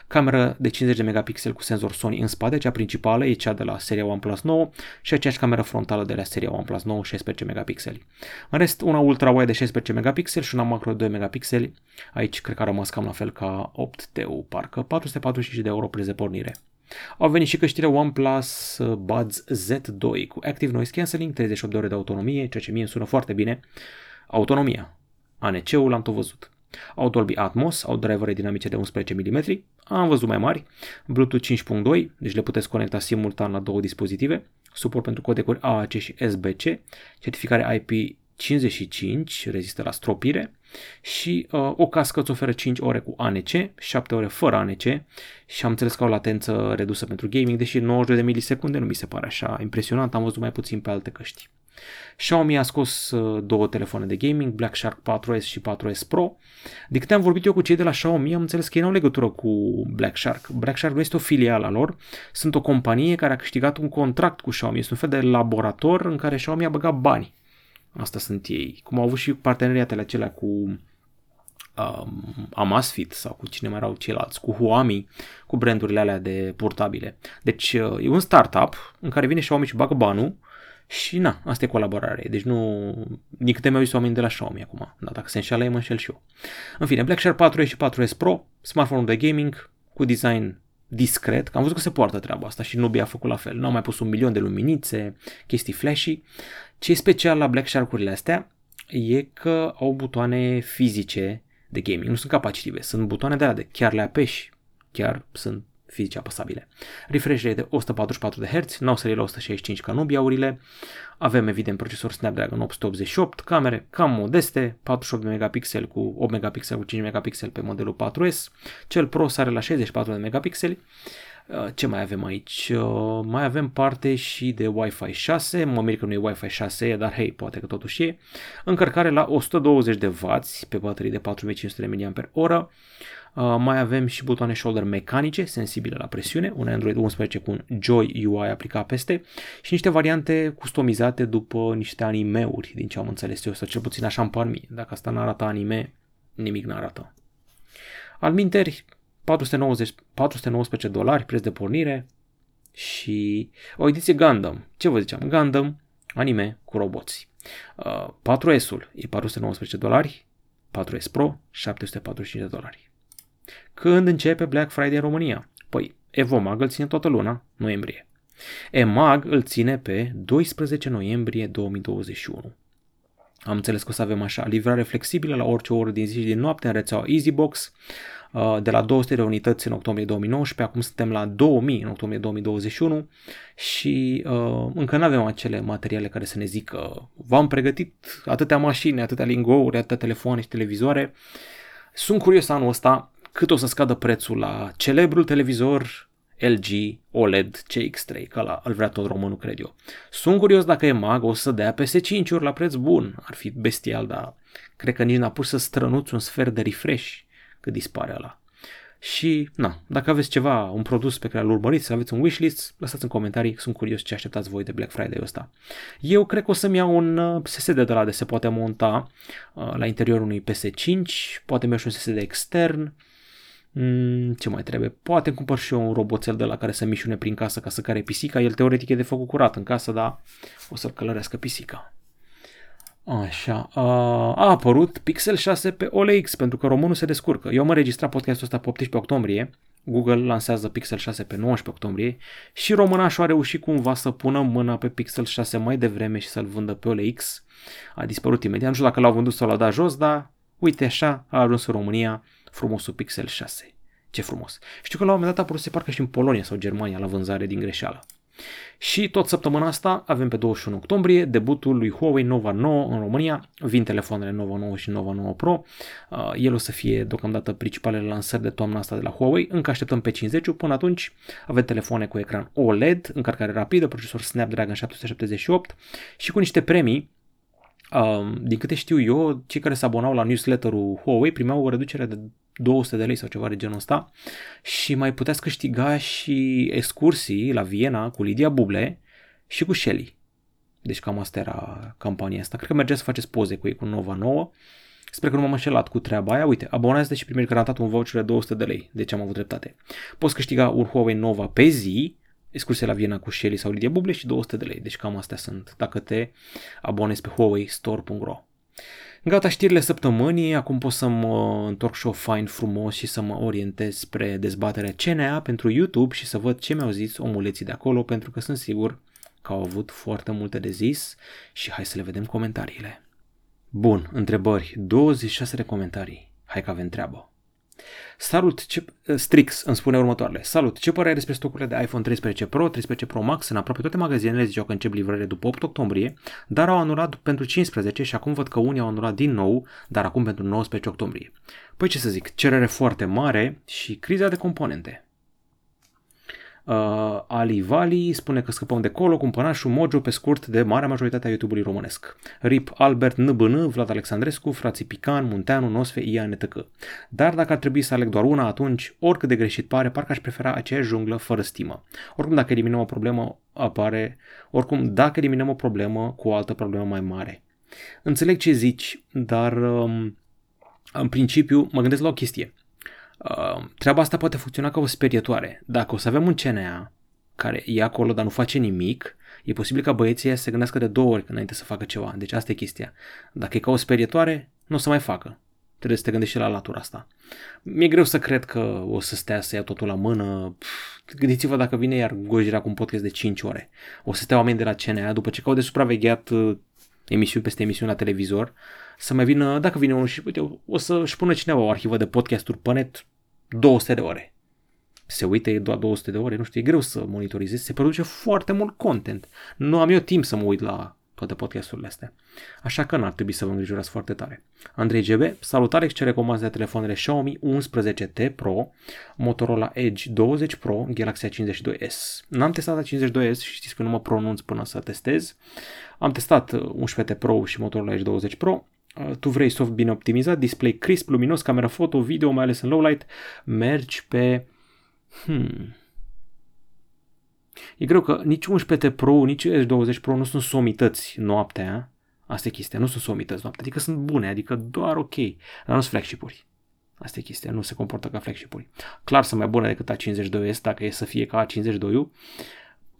Cameră de 50 de megapixel cu senzor Sony în spate, cea principală e cea de la seria OnePlus 9 și aceeași cameră frontală de la seria OnePlus 9, 16 megapixeli. În rest, una ultra-wide de 16 megapixel și una macro de 2 megapixeli. Aici cred că a rămas cam la fel ca 8T-ul, parcă 445 de euro preț de pornire. Au venit și căștile OnePlus uh, Buds Z2 cu Active Noise Cancelling, 38 de ore de autonomie, ceea ce mie îmi sună foarte bine. Autonomia. ANC-ul l-am tot văzut. Au Dolby Atmos, au drivere dinamice de 11 mm, am văzut mai mari, Bluetooth 5.2, deci le puteți conecta simultan la două dispozitive, suport pentru codecuri AAC și SBC, certificare IP55, rezistă la stropire și uh, o cască îți oferă 5 ore cu ANC, 7 ore fără ANC și am înțeles că au latență redusă pentru gaming, deși 90 de milisecunde nu mi se pare așa impresionant, am văzut mai puțin pe alte căști. Xiaomi a scos uh, două telefoane de gaming, Black Shark 4S și 4S Pro. De câte am vorbit eu cu cei de la Xiaomi, am înțeles că ei nu au legătură cu Black Shark. Black Shark nu este o filială a lor, sunt o companie care a câștigat un contract cu Xiaomi, este un fel de laborator în care Xiaomi a băgat bani. Asta sunt ei. Cum au avut și parteneriatele acelea cu um, Amazfit sau cu cine mai erau ceilalți, cu Huami, cu brandurile alea de portabile. Deci uh, e un startup în care vine Xiaomi și bagă banul și na, asta e colaborare. Deci nu... Din câte mi-au zis oamenii de la Xiaomi acum. Da, dacă se înșeală, mă înșel și eu. În fine, Black Shark 4S și 4S Pro, smartphone de gaming cu design discret, că am văzut că se poartă treaba asta și Nubia a făcut la fel. Nu au mai pus un milion de luminițe, chestii flashy. Ce e special la Black Shark-urile astea e că au butoane fizice de gaming, nu sunt capacitive, sunt butoane de alea de chiar le apeși, chiar sunt fizice apăsabile. Refresh rate de 144 de Hz, n-au sărit la 165 ca Nubia-urile, avem evident procesor Snapdragon 888, camere cam modeste, 48 megapixel cu 8 megapixel cu 5 megapixel pe modelul 4S, cel Pro sare la 64 de megapixeli, uh, ce mai avem aici? Uh, mai avem parte și de Wi-Fi 6, mă mir că nu e Wi-Fi 6, dar hei, poate că totuși e. Încărcare la 120 de W pe baterii de 4500 mAh, Uh, mai avem și butoane shoulder mecanice, sensibile la presiune, un Android 11 cu un Joy UI aplicat peste și niște variante customizate după niște anime-uri, din ce am înțeles eu, sau cel puțin așa îmi par mie. Dacă asta n-arată anime, nimic n-arată. Al minteri, 490, 419 dolari, preț de pornire și o ediție Gundam. Ce vă ziceam? Gundam, anime cu roboți. Uh, 4S-ul e 419 dolari, 4S Pro 745 de dolari. Când începe Black Friday în România? Păi, Evomag îl ține toată luna, noiembrie. EMAG îl ține pe 12 noiembrie 2021. Am înțeles că o să avem așa, livrare flexibilă la orice oră din zi și din noapte în rețeaua EasyBox, uh, de la 200 de unități în octombrie 2019, acum suntem la 2000 în octombrie 2021 și uh, încă nu avem acele materiale care să ne zică v-am pregătit atâtea mașini, atâtea lingouri, atâtea telefoane și televizoare. Sunt curios anul ăsta cât o să scadă prețul la celebrul televizor LG OLED CX3, că la îl vrea tot românul, cred eu. Sunt curios dacă e mag, o să dea peste 5 ori la preț bun. Ar fi bestial, dar cred că nici n-a pus să strănuți un sfert de refresh cât dispare ăla. Și, na, dacă aveți ceva, un produs pe care îl urmăriți, să aveți un wishlist, lăsați în comentarii, sunt curios ce așteptați voi de Black Friday-ul ăsta. Eu cred că o să-mi iau un uh, SSD de la de se poate monta uh, la interiorul unui PS5, poate mi și un SSD extern, Mm, ce mai trebuie? Poate îmi cumpăr și eu un roboțel de la care să mișune prin casă ca să care pisica. El teoretic e de făcut curat în casă, dar o să-l călărească pisica. Așa, a apărut Pixel 6 pe OLX pentru că românul se descurcă. Eu am înregistrat podcastul ăsta pe 18 octombrie, Google lansează Pixel 6 pe 19 octombrie și românașul a reușit cumva să pună mâna pe Pixel 6 mai devreme și să-l vândă pe OLX. A dispărut imediat, nu știu dacă l-au vândut sau l-au dat jos, dar uite așa a ajuns în România frumosul Pixel 6. Ce frumos. Știu că la un moment dat a apărut, se parcă și în Polonia sau Germania la vânzare din greșeală. Și tot săptămâna asta avem pe 21 octombrie debutul lui Huawei Nova 9 în România. Vin telefoanele Nova 9 și Nova 9 Pro. Uh, el o să fie deocamdată principalele lansări de toamna asta de la Huawei. Încă așteptăm pe 50 până atunci avem telefoane cu ecran OLED, încărcare rapidă, procesor Snapdragon 778 și cu niște premii Um, din câte știu eu, cei care se abonau la newsletterul Huawei primeau o reducere de 200 de lei sau ceva de genul ăsta și mai puteți câștiga și excursii la Viena cu Lidia Buble și cu Shelly. Deci cam asta era campania asta. Cred că mergeți să faceți poze cu ei cu Nova 9. Sper că nu m-am înșelat cu treaba aia. Uite, abonează-te și primești garantat un voucher de 200 de lei. Deci am avut dreptate. Poți câștiga un Huawei Nova pe zi excursie la Viena cu Shelly sau Lidia Buble și 200 de lei. Deci cam astea sunt dacă te abonezi pe huawei-store.ro. Gata știrile săptămânii, acum pot să mă întorc și o fain frumos și să mă orientez spre dezbaterea CNA pentru YouTube și să văd ce mi-au zis omuleții de acolo, pentru că sunt sigur că au avut foarte multe de zis și hai să le vedem comentariile. Bun, întrebări, 26 de comentarii. Hai că avem treabă. Salut, ce, Strix îmi spune următoarele. Salut, ce părere despre stocurile de iPhone 13 Pro, 13 Pro Max? În aproape toate magazinele ziceau că încep livrările după 8 octombrie, dar au anulat pentru 15 și acum văd că unii au anulat din nou, dar acum pentru 19 octombrie. Păi ce să zic, cerere foarte mare și criza de componente. Uh, Ali Vali spune că scăpăm de colo, cumpănașul Mojo pe scurt de marea majoritate a YouTube-ului românesc. RIP Albert NBN, Vlad Alexandrescu, frații Pican, Munteanu, Nosfe, Ia, NTC. Dar dacă ar trebui să aleg doar una, atunci, oricât de greșit pare, parcă aș prefera aceeași junglă fără stimă. Oricum, dacă eliminăm o problemă, apare, oricum, dacă eliminăm o problemă cu o altă problemă mai mare. Înțeleg ce zici, dar um, în principiu mă gândesc la o chestie. Uh, treaba asta poate funcționa ca o sperietoare. Dacă o să avem un CNA care e acolo, dar nu face nimic, e posibil ca băieții să se gândească de două ori înainte să facă ceva. Deci asta e chestia. Dacă e ca o sperietoare, nu o să mai facă. Trebuie să te gândești și la latura asta. Mi-e greu să cred că o să stea să ia totul la mână. Gândiți-vă dacă vine iar Gojira cu un podcast de 5 ore. O să stea oameni de la CNA după ce cau de supravegheat uh, emisiuni peste emisiuni la televizor, să mai vină, dacă vine unul și uite, o să-și pună cineva o arhivă de podcasturi pe net 200 de ore. Se uită, e doar 200 de ore, nu știu, e greu să monitorizezi, se produce foarte mult content. Nu am eu timp să mă uit la toate podcasturile astea. Așa că n-ar trebui să vă îngrijorați foarte tare. Andrei GB, salutare, ce recomand de telefoanele Xiaomi 11T Pro, Motorola Edge 20 Pro, Galaxy A52s. N-am testat A52s și știți că nu mă pronunț până să testez. Am testat 11T Pro și Motorola Edge 20 Pro, Uh, tu vrei soft bine optimizat, display crisp, luminos, camera foto, video, mai ales în low light, mergi pe... Hmm. E greu că nici 11T Pro, nici S20 Pro nu sunt somități noaptea. Asta e chestia, nu sunt somități noaptea, adică sunt bune, adică doar ok, dar nu sunt flagship-uri. Asta e chestia, nu se comportă ca flagship-uri. Clar sunt mai bune decât A52s, dacă e să fie ca A52,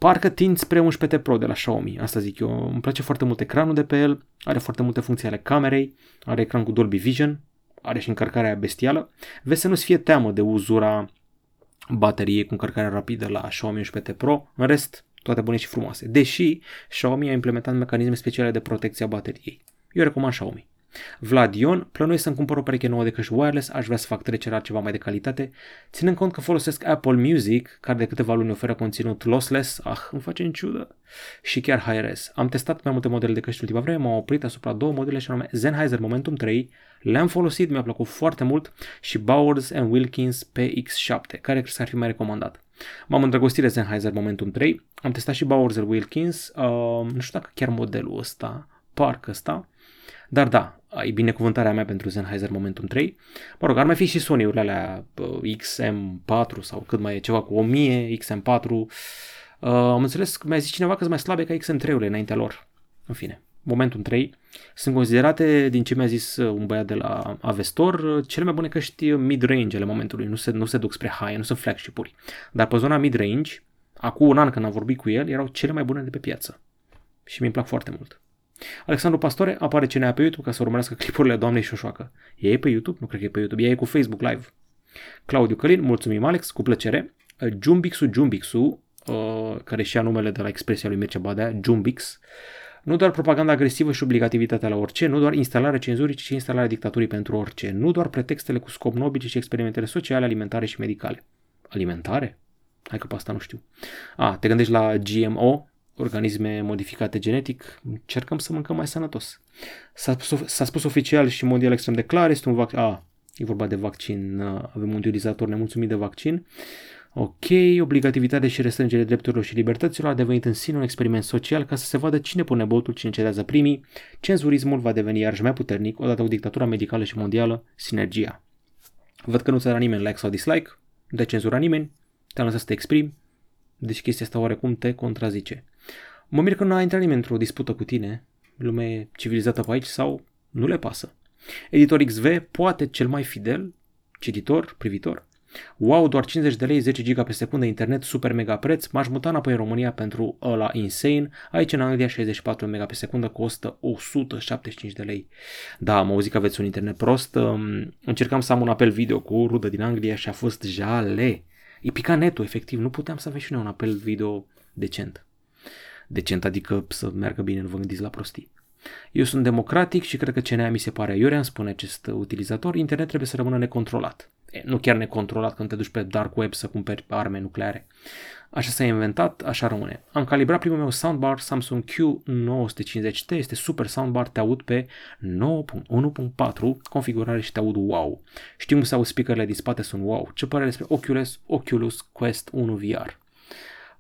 parcă tind spre 11T Pro de la Xiaomi, asta zic eu. Îmi place foarte mult ecranul de pe el, are foarte multe funcții ale camerei, are ecran cu Dolby Vision, are și încărcarea bestială. Vezi să nu-ți fie teamă de uzura bateriei cu încărcare rapidă la Xiaomi 11T Pro, în rest toate bune și frumoase. Deși Xiaomi a implementat mecanisme speciale de protecție a bateriei. Eu recomand Xiaomi. Vlad Ion, plănuiesc să-mi cumpăr o pereche nouă de căști wireless, aș vrea să fac trecerea ceva mai de calitate, ținând cont că folosesc Apple Music, care de câteva luni oferă conținut lossless, ah, îmi face în ciudă, și chiar high-res. Am testat mai multe modele de căști ultima vreme, m-am oprit asupra două modele și anume Sennheiser Momentum 3, le-am folosit, mi-a plăcut foarte mult, și Bowers Wilkins PX7, care cred că ar fi mai recomandat. M-am îndrăgostit de Sennheiser Momentum 3, am testat și Bowers Wilkins, uh, nu știu dacă chiar modelul ăsta, parcă ăsta, dar da, ai binecuvântarea mea pentru Sennheiser Momentum 3. Mă rog, ar mai fi și Sony-urile alea XM4 sau cât mai e ceva cu 1000, XM4. Uh, am înțeles că mi-a zis cineva că sunt mai slabe ca XM3-urile înaintea lor. În fine, Momentum 3 sunt considerate, din ce mi-a zis uh, un băiat de la Avestor, uh, cele mai bune căști mid-range ale momentului. Nu se, nu se duc spre high, nu sunt flagship-uri. Dar pe zona mid-range, acum un an când am vorbit cu el, erau cele mai bune de pe piață. Și mi-mi plac foarte mult. Alexandru Pastore apare CNA pe YouTube ca să urmărească clipurile doamnei Șoșoacă. E pe YouTube? Nu cred că e pe YouTube. Ea e cu Facebook Live. Claudiu Călin, mulțumim Alex, cu plăcere. Jumbixu Jumbixu, uh, care și-a numele de la expresia lui Mircea Badea, Jumbix, nu doar propaganda agresivă și obligativitatea la orice, nu doar instalarea cenzurii, ci și instalarea dictaturii pentru orice, nu doar pretextele cu scop nobil, ci și experimentele sociale, alimentare și medicale. Alimentare? Hai că pe asta nu știu. A, te gândești la GMO, organisme modificate genetic, încercăm să mâncăm mai sănătos. S-a spus, s-a spus oficial și mondial extrem de clar, este un vaccin, a, e vorba de vaccin, avem un utilizator nemulțumit de vaccin. Ok, obligativitatea și restrângerea drepturilor și libertăților a devenit în sine un experiment social ca să se vadă cine pune botul, cine cedează primii. Cenzurismul va deveni iarăși mai puternic odată cu dictatura medicală și mondială, sinergia. Văd că nu ți-a nimeni like sau dislike, nu te cenzura nimeni, te-am lăsat să te exprimi, deci chestia asta oarecum te contrazice. Mă mir că nu a intrat nimeni într-o dispută cu tine, lume civilizată pe aici sau nu le pasă. Editor XV poate cel mai fidel, cititor, privitor. Wow, doar 50 de lei, 10 giga pe secundă internet, super mega preț, m-aș muta înapoi în România pentru ăla insane, aici în Anglia 64 mega pe secundă costă 175 de lei. Da, am auzit că aveți un internet prost, încercam să am un apel video cu o rudă din Anglia și a fost jale. E pica netul, efectiv, nu puteam să avem și noi un apel video decent. Decent, adică să meargă bine, nu vă gândiți la prostii. Eu sunt democratic și cred că CNA mi se pare iurea, îmi spune acest utilizator, internet trebuie să rămână necontrolat. E, nu chiar necontrolat când te duci pe dark web să cumperi arme nucleare. Așa s-a inventat, așa rămâne. Am calibrat primul meu soundbar Samsung Q950T, este super soundbar, te aud pe 9.1.4, configurare și te aud wow. Știu cum să aud speakerele din spate, sunt wow. Ce părere despre Oculus, Oculus Quest 1 VR?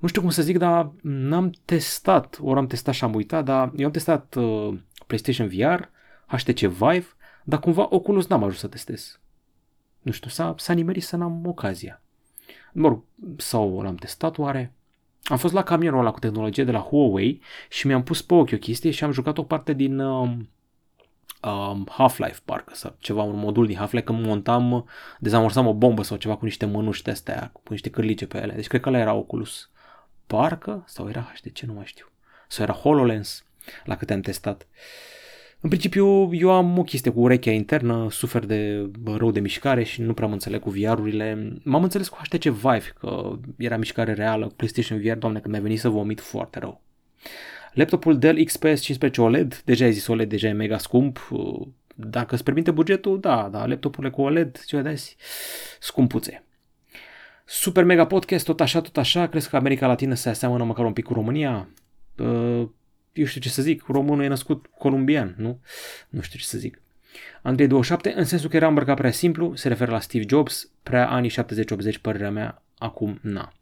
Nu știu cum să zic, dar n-am testat, ori am testat și am uitat, dar eu am testat uh, PlayStation VR, HTC Vive, dar cumva Oculus n-am ajuns să testez. Nu știu, s-a, s-a nimerit să n-am ocazia. Mă rog, sau l-am testat oare? Am fost la camionul ăla cu tehnologie de la Huawei și mi-am pus pe ochi o chestie și am jucat o parte din um, um, Half-Life parcă sau ceva, un modul din Half-Life când montam, dezamorsam o bombă sau ceva cu niște mânuși de astea, cu niște cârlice pe ele. Deci cred că ăla era Oculus. Parcă, sau era HTC, nu mai știu. Sau era HoloLens, la câte am testat. În principiu, eu am o chestie cu urechea internă, sufer de rău de mișcare și nu prea mă înțeleg cu VR-urile. M-am înțeles cu HTC Vive, că era mișcare reală, PlayStation VR, doamne, că mi-a venit să vomit foarte rău. Laptopul Dell XPS 15 OLED, deja ai zis OLED, deja e mega scump, dacă îți permite bugetul, da, da, laptopurile cu OLED, ce de scumpuțe. Super mega podcast, tot așa, tot așa, crezi că America Latină se aseamănă măcar un pic cu România? Uh, eu știu ce să zic, românul e născut columbian, nu? Nu știu ce să zic. Andrei 27, în sensul că era îmbrăcat prea simplu, se referă la Steve Jobs, prea anii 70-80, părerea mea, acum na.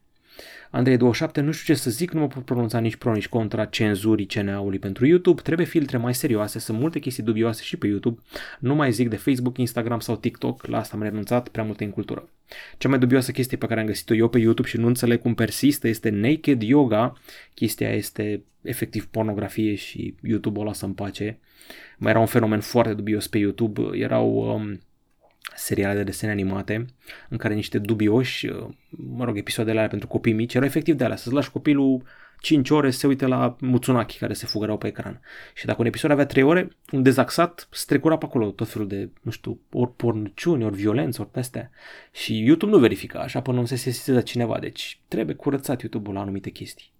Andrei 27, nu știu ce să zic, nu mă pot pronunța nici pro, nici contra cenzurii CNA-ului pentru YouTube, trebuie filtre mai serioase, sunt multe chestii dubioase și pe YouTube, nu mai zic de Facebook, Instagram sau TikTok, la asta am renunțat, prea multe în cultură. Cea mai dubioasă chestie pe care am găsit-o eu pe YouTube și nu înțeleg cum persistă este Naked Yoga, chestia este efectiv pornografie și YouTube o lasă în pace. Mai era un fenomen foarte dubios pe YouTube, erau um, seriale de desene animate în care niște dubioși, uh, mă rog, episoadele alea pentru copii mici, erau efectiv de alea, să-ți lași copilul 5 ore să se uite la Mutsunaki care se fugărau pe ecran. Și dacă un episod avea 3 ore, un dezaxat strecura pe acolo tot felul de, nu știu, ori porniciuni, ori violență, ori astea. Și YouTube nu verifica așa până nu se sesizează cineva, deci trebuie curățat YouTube-ul la anumite chestii.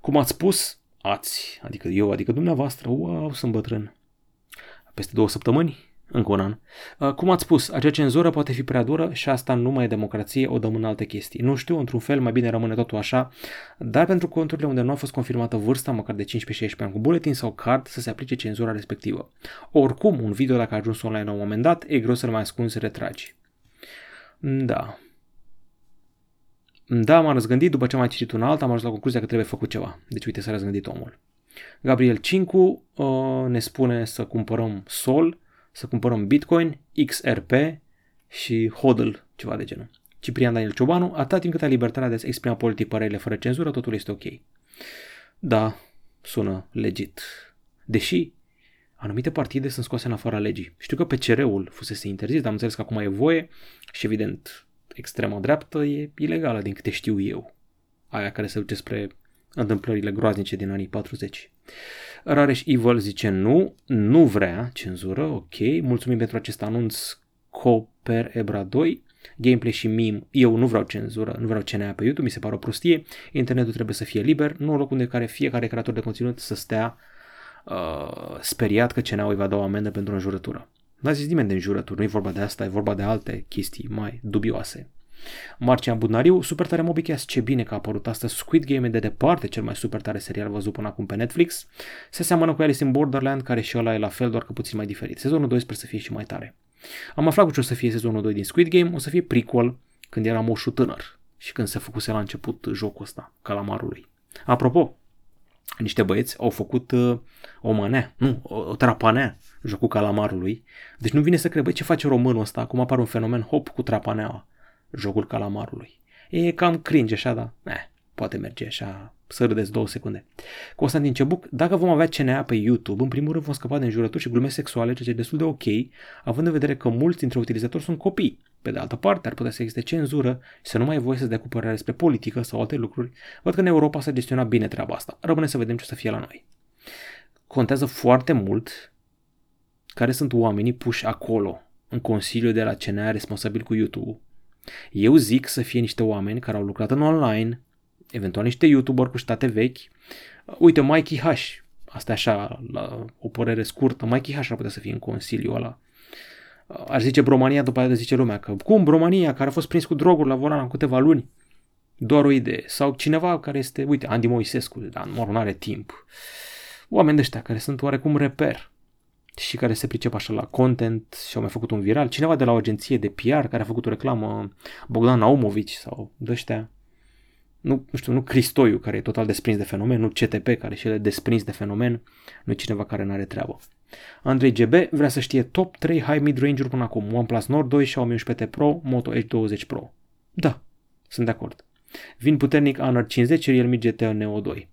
Cum ați spus, ați, adică eu, adică dumneavoastră, wow, sunt bătrân. Peste două săptămâni încă un an. Uh, cum ați spus, acea cenzură poate fi prea dură și asta nu mai e democrație, o dăm în alte chestii. Nu știu, într-un fel mai bine rămâne totul așa, dar pentru conturile unde nu a fost confirmată vârsta, măcar de 15-16 ani cu buletin sau card, să se aplice cenzura respectivă. Oricum, un video dacă a ajuns online la un moment dat, e greu să-l mai ascunzi, retragi. Da. Da, m-am răzgândit, după ce am mai citit un alt, am ajuns la concluzia că trebuie făcut ceva. Deci uite, s-a răzgândit omul. Gabriel Cincu uh, ne spune să cumpărăm Sol, să cumpărăm Bitcoin, XRP și HODL, ceva de genul. Ciprian Daniel Ciobanu, atât timp cât ai libertatea de a exprima politic părerile fără cenzură, totul este ok. Da, sună legit. Deși anumite partide sunt scoase în afara legii. Știu că PCR-ul fusese interzis, dar am înțeles că acum e voie și evident extrema dreaptă e ilegală din câte știu eu. Aia care se duce spre întâmplările groaznice din anii 40. Rareș Evil zice nu, nu vrea cenzură, ok, mulțumim pentru acest anunț Cooper Ebra 2, gameplay și meme, eu nu vreau cenzură, nu vreau CNA pe YouTube, mi se pare o prostie, internetul trebuie să fie liber, nu un loc unde care fiecare creator de conținut să stea uh, speriat că CNA îi va da o amendă pentru o înjurătură. N-a zis nimeni de înjurături, nu e vorba de asta, e vorba de alte chestii mai dubioase. Marcian Budnariu, super tare MobiCast, ce bine că a apărut astăzi Squid Game e de departe cel mai super tare serial văzut până acum pe Netflix. Se seamănă cu Alice in Borderland, care și ăla e la fel, doar că puțin mai diferit. Sezonul 2 sper să fie și mai tare. Am aflat cu ce o să fie sezonul 2 din Squid Game, o să fie prequel, când era moșul tânăr și când se făcuse la început jocul ăsta, calamarului. Apropo, niște băieți au făcut uh, o mânea, nu, o, o trapanea, jocul calamarului. Deci nu vine să cred, băi, ce face românul ăsta? Acum apare un fenomen, hop, cu trapaneaua, jocul calamarului. E cam cringe așa, dar, eh, poate merge așa să râdeți două secunde. Constantin Cebuc, dacă vom avea CNA pe YouTube, în primul rând vom scăpa de înjurături și glume sexuale, ceea ce e destul de ok, având în vedere că mulți dintre utilizatori sunt copii. Pe de altă parte, ar putea să existe cenzură și să nu mai e voie să dea cu părere despre politică sau alte lucruri. Văd că în Europa s-a gestionat bine treaba asta. Rămâne să vedem ce o să fie la noi. Contează foarte mult care sunt oamenii puși acolo, în Consiliul de la CNA responsabil cu YouTube. Eu zic să fie niște oameni care au lucrat în online, eventual niște YouTuber cu state vechi. Uite, Mikey H. Asta e așa, la o părere scurtă. Mikey H ar putea să fie în consiliul ăla. Ar zice Bromania, după aia zice lumea că cum Bromania, care a fost prins cu droguri la volan în câteva luni, doar o idee. Sau cineva care este, uite, Andy Moisescu, dar nu are timp. Oameni de ăștia care sunt oarecum reper și care se pricep așa la content și au mai făcut un viral. Cineva de la o agenție de PR care a făcut o reclamă, Bogdan Naumovici sau de ăștia nu, nu știu, nu Cristoiu, care e total desprins de fenomen, nu CTP, care și el e desprins de fenomen, nu e cineva care nu are treabă. Andrei GB vrea să știe top 3 high mid-range-uri până acum, OnePlus Nord 2, Xiaomi 11T Pro, Moto Edge 20 Pro. Da, sunt de acord. Vin puternic Honor 50, Realme GT Neo 2.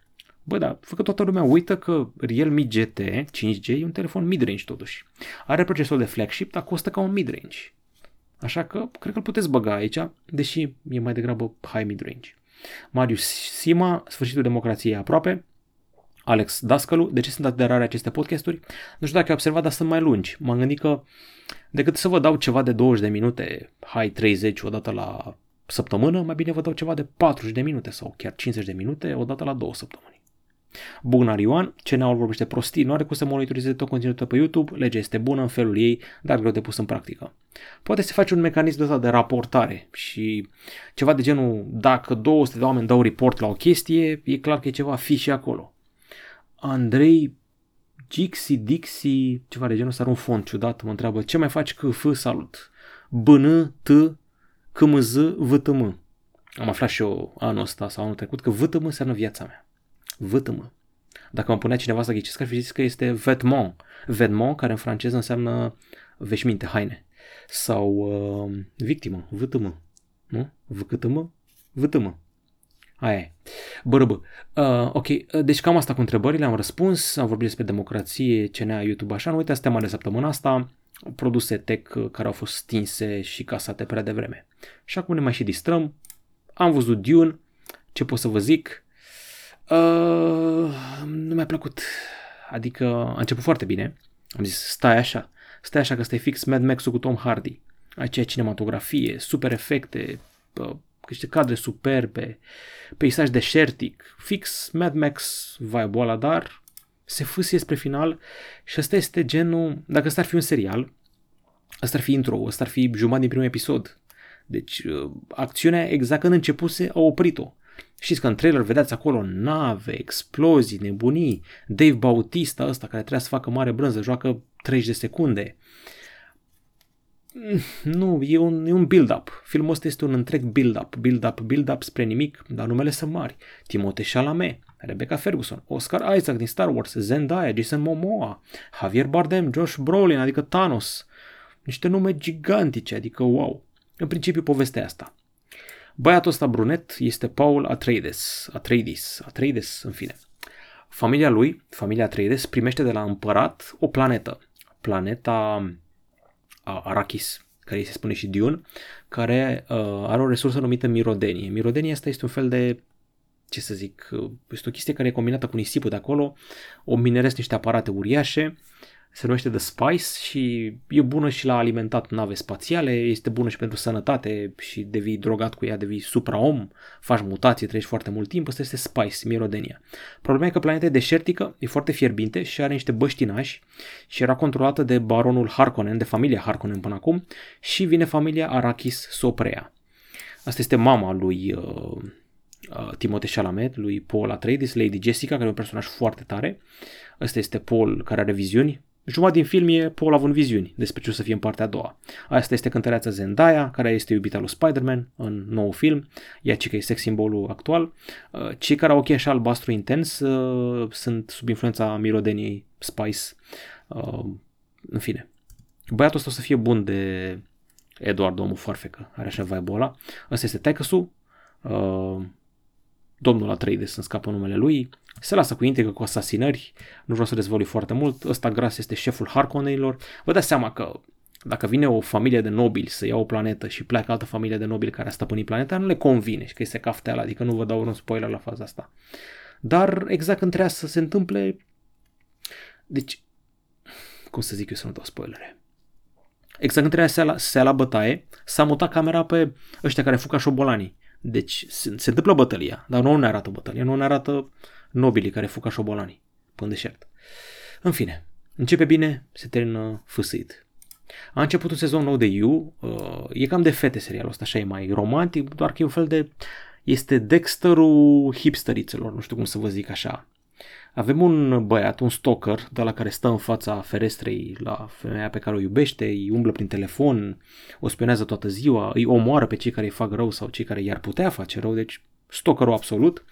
Bă, da, fă că toată lumea uită că Realme GT 5G e un telefon mid-range totuși. Are procesor de flagship, dar costă ca un mid-range. Așa că cred că îl puteți băga aici, deși e mai degrabă high mid-range. Marius Sima, Sfârșitul democrației aproape, Alex Dascălu, de ce sunt atât de rare aceste podcasturi? Nu știu dacă ai observat, dar sunt mai lungi. M-am gândit că decât să vă dau ceva de 20 de minute, hai 30 odată la săptămână, mai bine vă dau ceva de 40 de minute sau chiar 50 de minute odată la două săptămâni. Bugnar Ioan, CNA-ul vorbește prostii, nu are cum să monitorizeze tot conținutul pe YouTube, legea este bună în felul ei, dar greu de pus în practică. Poate se face un mecanism de ăsta de raportare și ceva de genul, dacă 200 de oameni dau report la o chestie, e clar că e ceva fiș și acolo. Andrei Gixi, Dixi, ceva de genul ăsta, are un fond ciudat, mă întreabă, ce mai faci că F, salut? BN, T, KMZ, VTM. Am aflat și eu anul ăsta sau anul trecut că VTM înseamnă viața mea vâtămă. Dacă mă punea cineva să ghicesc, ar fi zis că este vêtement. Vêtement, care în franceză înseamnă veșminte, haine. Sau uh, victimă, vâtămă. Nu? Vâcătămă? Vâtămă. Aia e. Bărăbă. Uh, ok, deci cam asta cu întrebările, am răspuns, am vorbit despre democrație, CNA, YouTube, așa, nu uitați tema de săptămâna asta, produse tech care au fost stinse și casate prea devreme. Și acum ne mai și distrăm, am văzut Dune, ce pot să vă zic, Uh, nu mi-a plăcut. Adică a început foarte bine. Am zis, stai așa, stai așa că stai fix Mad Max-ul cu Tom Hardy. Aceea cinematografie, super efecte, uh, niște cadre superbe, peisaj deșertic, fix Mad Max vibe-ul ăla, dar se fâsie spre final și ăsta este genul, dacă ăsta ar fi un serial, ăsta ar fi intro, ăsta ar fi jumătate din primul episod. Deci uh, acțiunea exact când începuse a oprit-o. Știți că în trailer vedeați acolo nave, explozii, nebunii, Dave Bautista ăsta care trebuia să facă mare brânză, joacă 30 de secunde. Nu, e un, e un build-up. Filmul ăsta este un întreg build-up, build-up, build-up spre nimic, dar numele sunt mari. Timothée Chalamet, Rebecca Ferguson, Oscar Isaac din Star Wars, Zendaya, Jason Momoa, Javier Bardem, Josh Brolin, adică Thanos. Niște nume gigantice, adică wow. În principiu povestea asta. Băiatul ăsta brunet este Paul Atreides, Atreides, Atreides, în fine. Familia lui, familia Atreides, primește de la împărat o planetă, planeta Arrakis, care îi se spune și Dune, care uh, are o resursă numită Mirodenie. Mirodenie asta este un fel de ce să zic, este o chestie care e combinată cu nisipul de acolo, o mineresc niște aparate uriașe se numește The Spice și e bună și la alimentat nave spațiale, este bună și pentru sănătate și devii drogat cu ea, devii supraom, faci mutații, trăiești foarte mult timp, asta este Spice, Mirodenia. Problema e că planeta e deșertică, e foarte fierbinte și are niște băștinași și era controlată de baronul Harkonnen, de familia Harkonnen până acum și vine familia Arrakis să o preia. Asta este mama lui uh, uh, Timothée Chalamet, lui Paul Atreides, Lady Jessica, care e un personaj foarte tare. Ăsta este Paul care are viziuni. Jumătate din film e Paul având viziuni despre ce o să fie în partea a doua. Asta este cântăreața Zendaya, care este iubita lui Spider-Man în nou film. Ea că e sex simbolul actual. Uh, cei care au ochii așa albastru intens uh, sunt sub influența mirodeniei Spice. Uh, în fine. Băiatul ăsta o să fie bun de Eduard, omul foarfecă, are așa vibe-ul ăla. Ăsta este Taikasu, uh, domnul Atreides să scapă numele lui, se lasă cu intrigă, cu asasinări, nu vreau să dezvălui foarte mult, ăsta gras este șeful Harkonnenilor. Vă dați seama că dacă vine o familie de nobili să ia o planetă și pleacă altă familie de nobili care a stăpânit planeta, nu le convine și că este cafteala, adică nu vă dau un spoiler la faza asta. Dar exact când trebuia să se întâmple, deci, cum să zic eu să nu dau spoilere, exact când trebuia să ia să ia la bătaie, s-a mutat camera pe ăștia care fug ca șobolanii. Deci se, se întâmplă bătălia, dar nu ne arată bătălia, nu ne arată nobilii care fug ca șobolanii pe în deșert. În fine, începe bine, se termină fâsâit. A început un sezon nou de You, uh, e cam de fete serialul ăsta, așa e mai romantic, doar că e un fel de... Este Dexterul hipsterițelor, nu știu cum să vă zic așa. Avem un băiat, un stalker, de la care stă în fața ferestrei la femeia pe care o iubește, îi umblă prin telefon, o spionează toată ziua, îi omoară pe cei care îi fac rău sau cei care i-ar putea face rău, deci stalkerul absolut.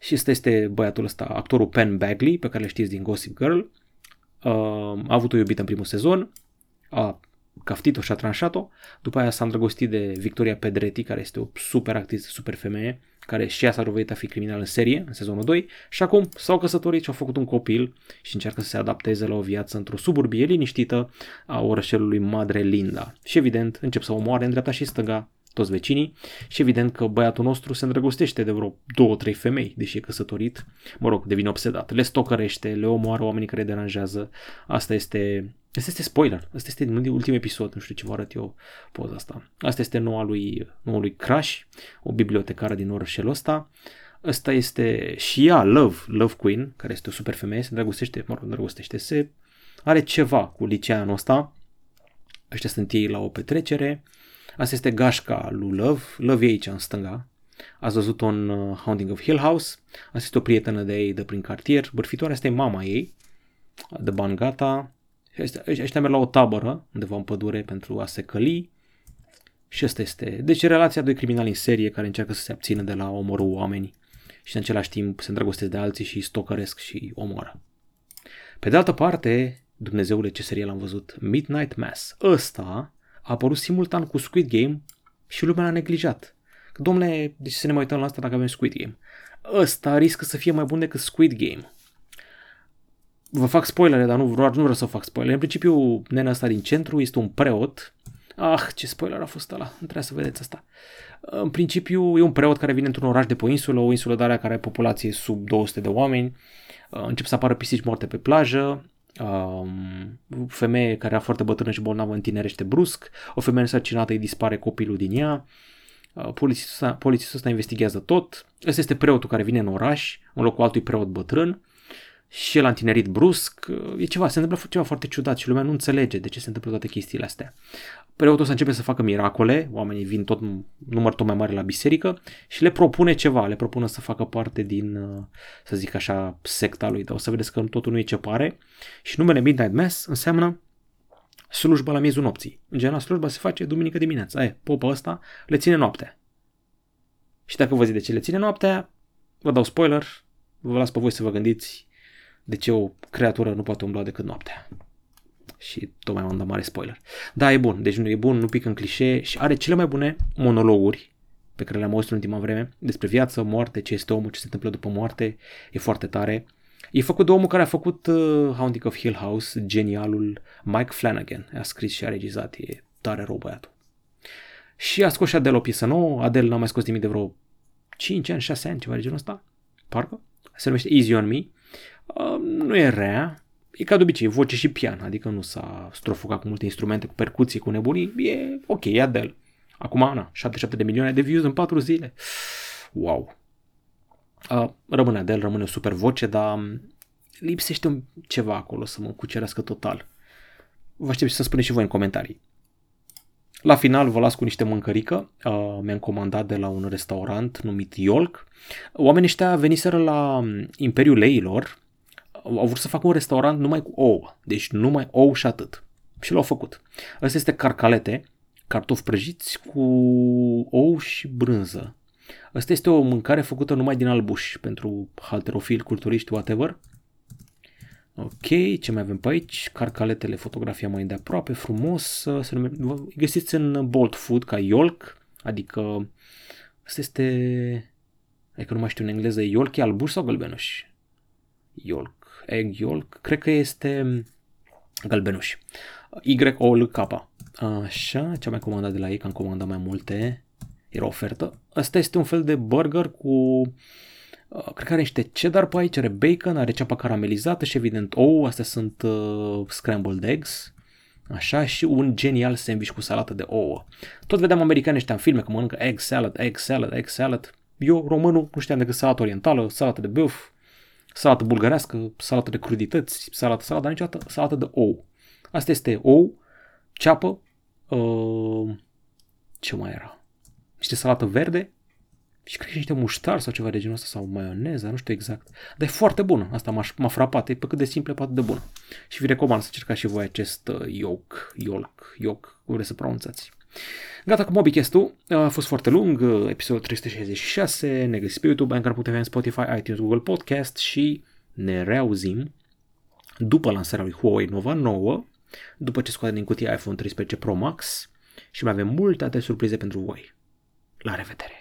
Și este, este băiatul ăsta, actorul Penn Bagley, pe care le știți din Gossip Girl. Uh, a avut o iubită în primul sezon, a caftit-o și a tranșat-o. După aia s-a îndrăgostit de Victoria Pedretti, care este o super actriță, super femeie, care și ea s-a dovedit a fi criminal în serie, în sezonul 2, și acum s-au căsătorit și au făcut un copil și încearcă să se adapteze la o viață într-o suburbie liniștită a orășelului Madre Linda. Și evident, încep să omoare în dreapta și stânga toți vecinii și evident că băiatul nostru se îndrăgostește de vreo două, trei femei, deși e căsătorit, mă rog, devine obsedat, le stocărește, le omoară oamenii care deranjează, asta este Asta este spoiler. Asta este ultimul episod. Nu știu ce vă arăt eu poza asta. Asta este noua lui, noua lui Crash, o bibliotecară din orășelul ăsta. Ăsta este și ea, Love, Love Queen, care este o super femeie, se îndrăgostește, mă rog, îndrăgostește, se are ceva cu liceanul ăsta. Ăștia sunt ei la o petrecere. Asta este gașca lui Love. Love e aici în stânga. Ați văzut-o în uh, Haunting of Hill House. Asta este o prietenă de ei de prin cartier. Bărfitoarea asta e mama ei, de Bangata. Ăștia, ăștia merg la o tabără undeva în pădure pentru a se căli. Și asta este. Deci relația doi criminali în serie care încearcă să se abțină de la omorul oameni și în același timp se îndrăgostesc de alții și stocăresc și omoară. Pe de altă parte, Dumnezeule ce serial am văzut, Midnight Mass. Ăsta a apărut simultan cu Squid Game și lumea l-a neglijat. Domnule, de ce să ne mai uităm la asta dacă avem Squid Game? Ăsta riscă să fie mai bun decât Squid Game vă fac spoilere, dar nu, vreau, nu vreau să fac spoilere. În principiu, nena asta din centru este un preot. Ah, ce spoiler a fost ăla, nu trebuie să vedeți asta. În principiu, e un preot care vine într-un oraș de pe o insulă, o insulă de care are populație sub 200 de oameni. Uh, încep să apară pisici moarte pe plajă, um, femeie care era foarte bătrână și bolnavă întinerește brusc, o femeie însărcinată îi dispare copilul din ea, uh, polițistul ăsta, polițistul ăsta investigează tot, ăsta este preotul care vine în oraș, în locul altui preot bătrân, și el a întinerit brusc, e ceva, se întâmplă ceva foarte ciudat și lumea nu înțelege de ce se întâmplă toate chestiile astea. Preotul să începe să facă miracole, oamenii vin tot număr tot mai mare la biserică și le propune ceva, le propune să facă parte din, să zic așa, secta lui, dar o să vedeți că totul nu e ce pare. Și numele Midnight Mass înseamnă slujba la miezul nopții. În general, slujba se face duminică dimineața. E, popa ăsta le ține noaptea. Și dacă vă zic de ce le ține noaptea, vă dau spoiler, vă las pe voi să vă gândiți de ce o creatură nu poate umbla decât noaptea. Și tocmai am dat mare spoiler. Da, e bun, deci nu e bun, nu pică în clișee și are cele mai bune monologuri pe care le-am auzit în ultima vreme despre viață, moarte, ce este omul, ce se întâmplă după moarte, e foarte tare. E făcut de omul care a făcut uh, Haunting of Hill House, genialul Mike Flanagan. A scris și a regizat, e tare rău băiatul. Și a scos și Adele o piesă nouă, Adele n-a mai scos nimic de vreo 5 ani, 6 ani, ceva de genul ăsta, parcă. Se numește Easy On Me nu e rea, e ca de obicei, voce și pian, adică nu s-a strofocat cu multe instrumente, cu percuții, cu nebunii, e ok, e Adele. Acum, Ana, 77 de milioane de views în 4 zile. Wow. Uh, rămâne Adele, rămâne o super voce, dar lipsește ceva acolo să mă cucerească total. Vă aștept să spuneți și voi în comentarii. La final vă las cu niște mâncărică. Uh, mi-am comandat de la un restaurant numit Yolk. Oamenii ăștia veniseră la um, Imperiul Leilor. Au vrut să facă un restaurant numai cu ouă. Deci numai ou și atât. Și l-au făcut. Asta este carcalete, cartofi prăjiți cu ou și brânză. Asta este o mâncare făcută numai din albuș pentru halterofili, culturiști, whatever. Ok, ce mai avem pe aici? Carcaletele, fotografia mai de aproape, frumos. Să nume... Găsiți în Bolt Food ca Yolk, adică asta este... Adică nu mai știu în engleză, Yolk e albuș sau gălbenuș? Yolk, egg yolk, cred că este gălbenuș. Y-O-L-K. Așa, ce am mai comandat de la ei, că am comandat mai multe. Era ofertă. Asta este un fel de burger cu Uh, cred că are niște cheddar pe aici, are bacon, are ceapă caramelizată și evident ou, astea sunt uh, scrambled eggs, așa, și un genial sandwich cu salată de ouă. Tot vedeam americani ăștia în filme că mănâncă egg salad, egg salad, egg salad. Eu, românul, nu știam decât salată orientală, salată de băf, salată bulgărească, salată de crudități, salată, salată, dar niciodată salată de ou. Asta este ou, ceapă, uh, ce mai era? Niște salată verde, și cred că niște muștar sau ceva de genul ăsta sau maioneză, nu știu exact. Dar e foarte bună. Asta m-a, m-a frapat. E pe cât de simplă, pe atât de bună. Și vi recomand să încercați și voi acest uh, yolk, yolk, yolk, cum vreți să pronunțați. Gata cu MobiCast-ul. A fost foarte lung, uh, episodul 366. Ne găsiți pe YouTube, Anchor.tv, în Spotify, iTunes, Google Podcast și ne reauzim după lansarea lui Huawei Nova 9, după ce scoate din cutie iPhone 13 Pro Max și mai avem multe alte surprize pentru voi. La revedere!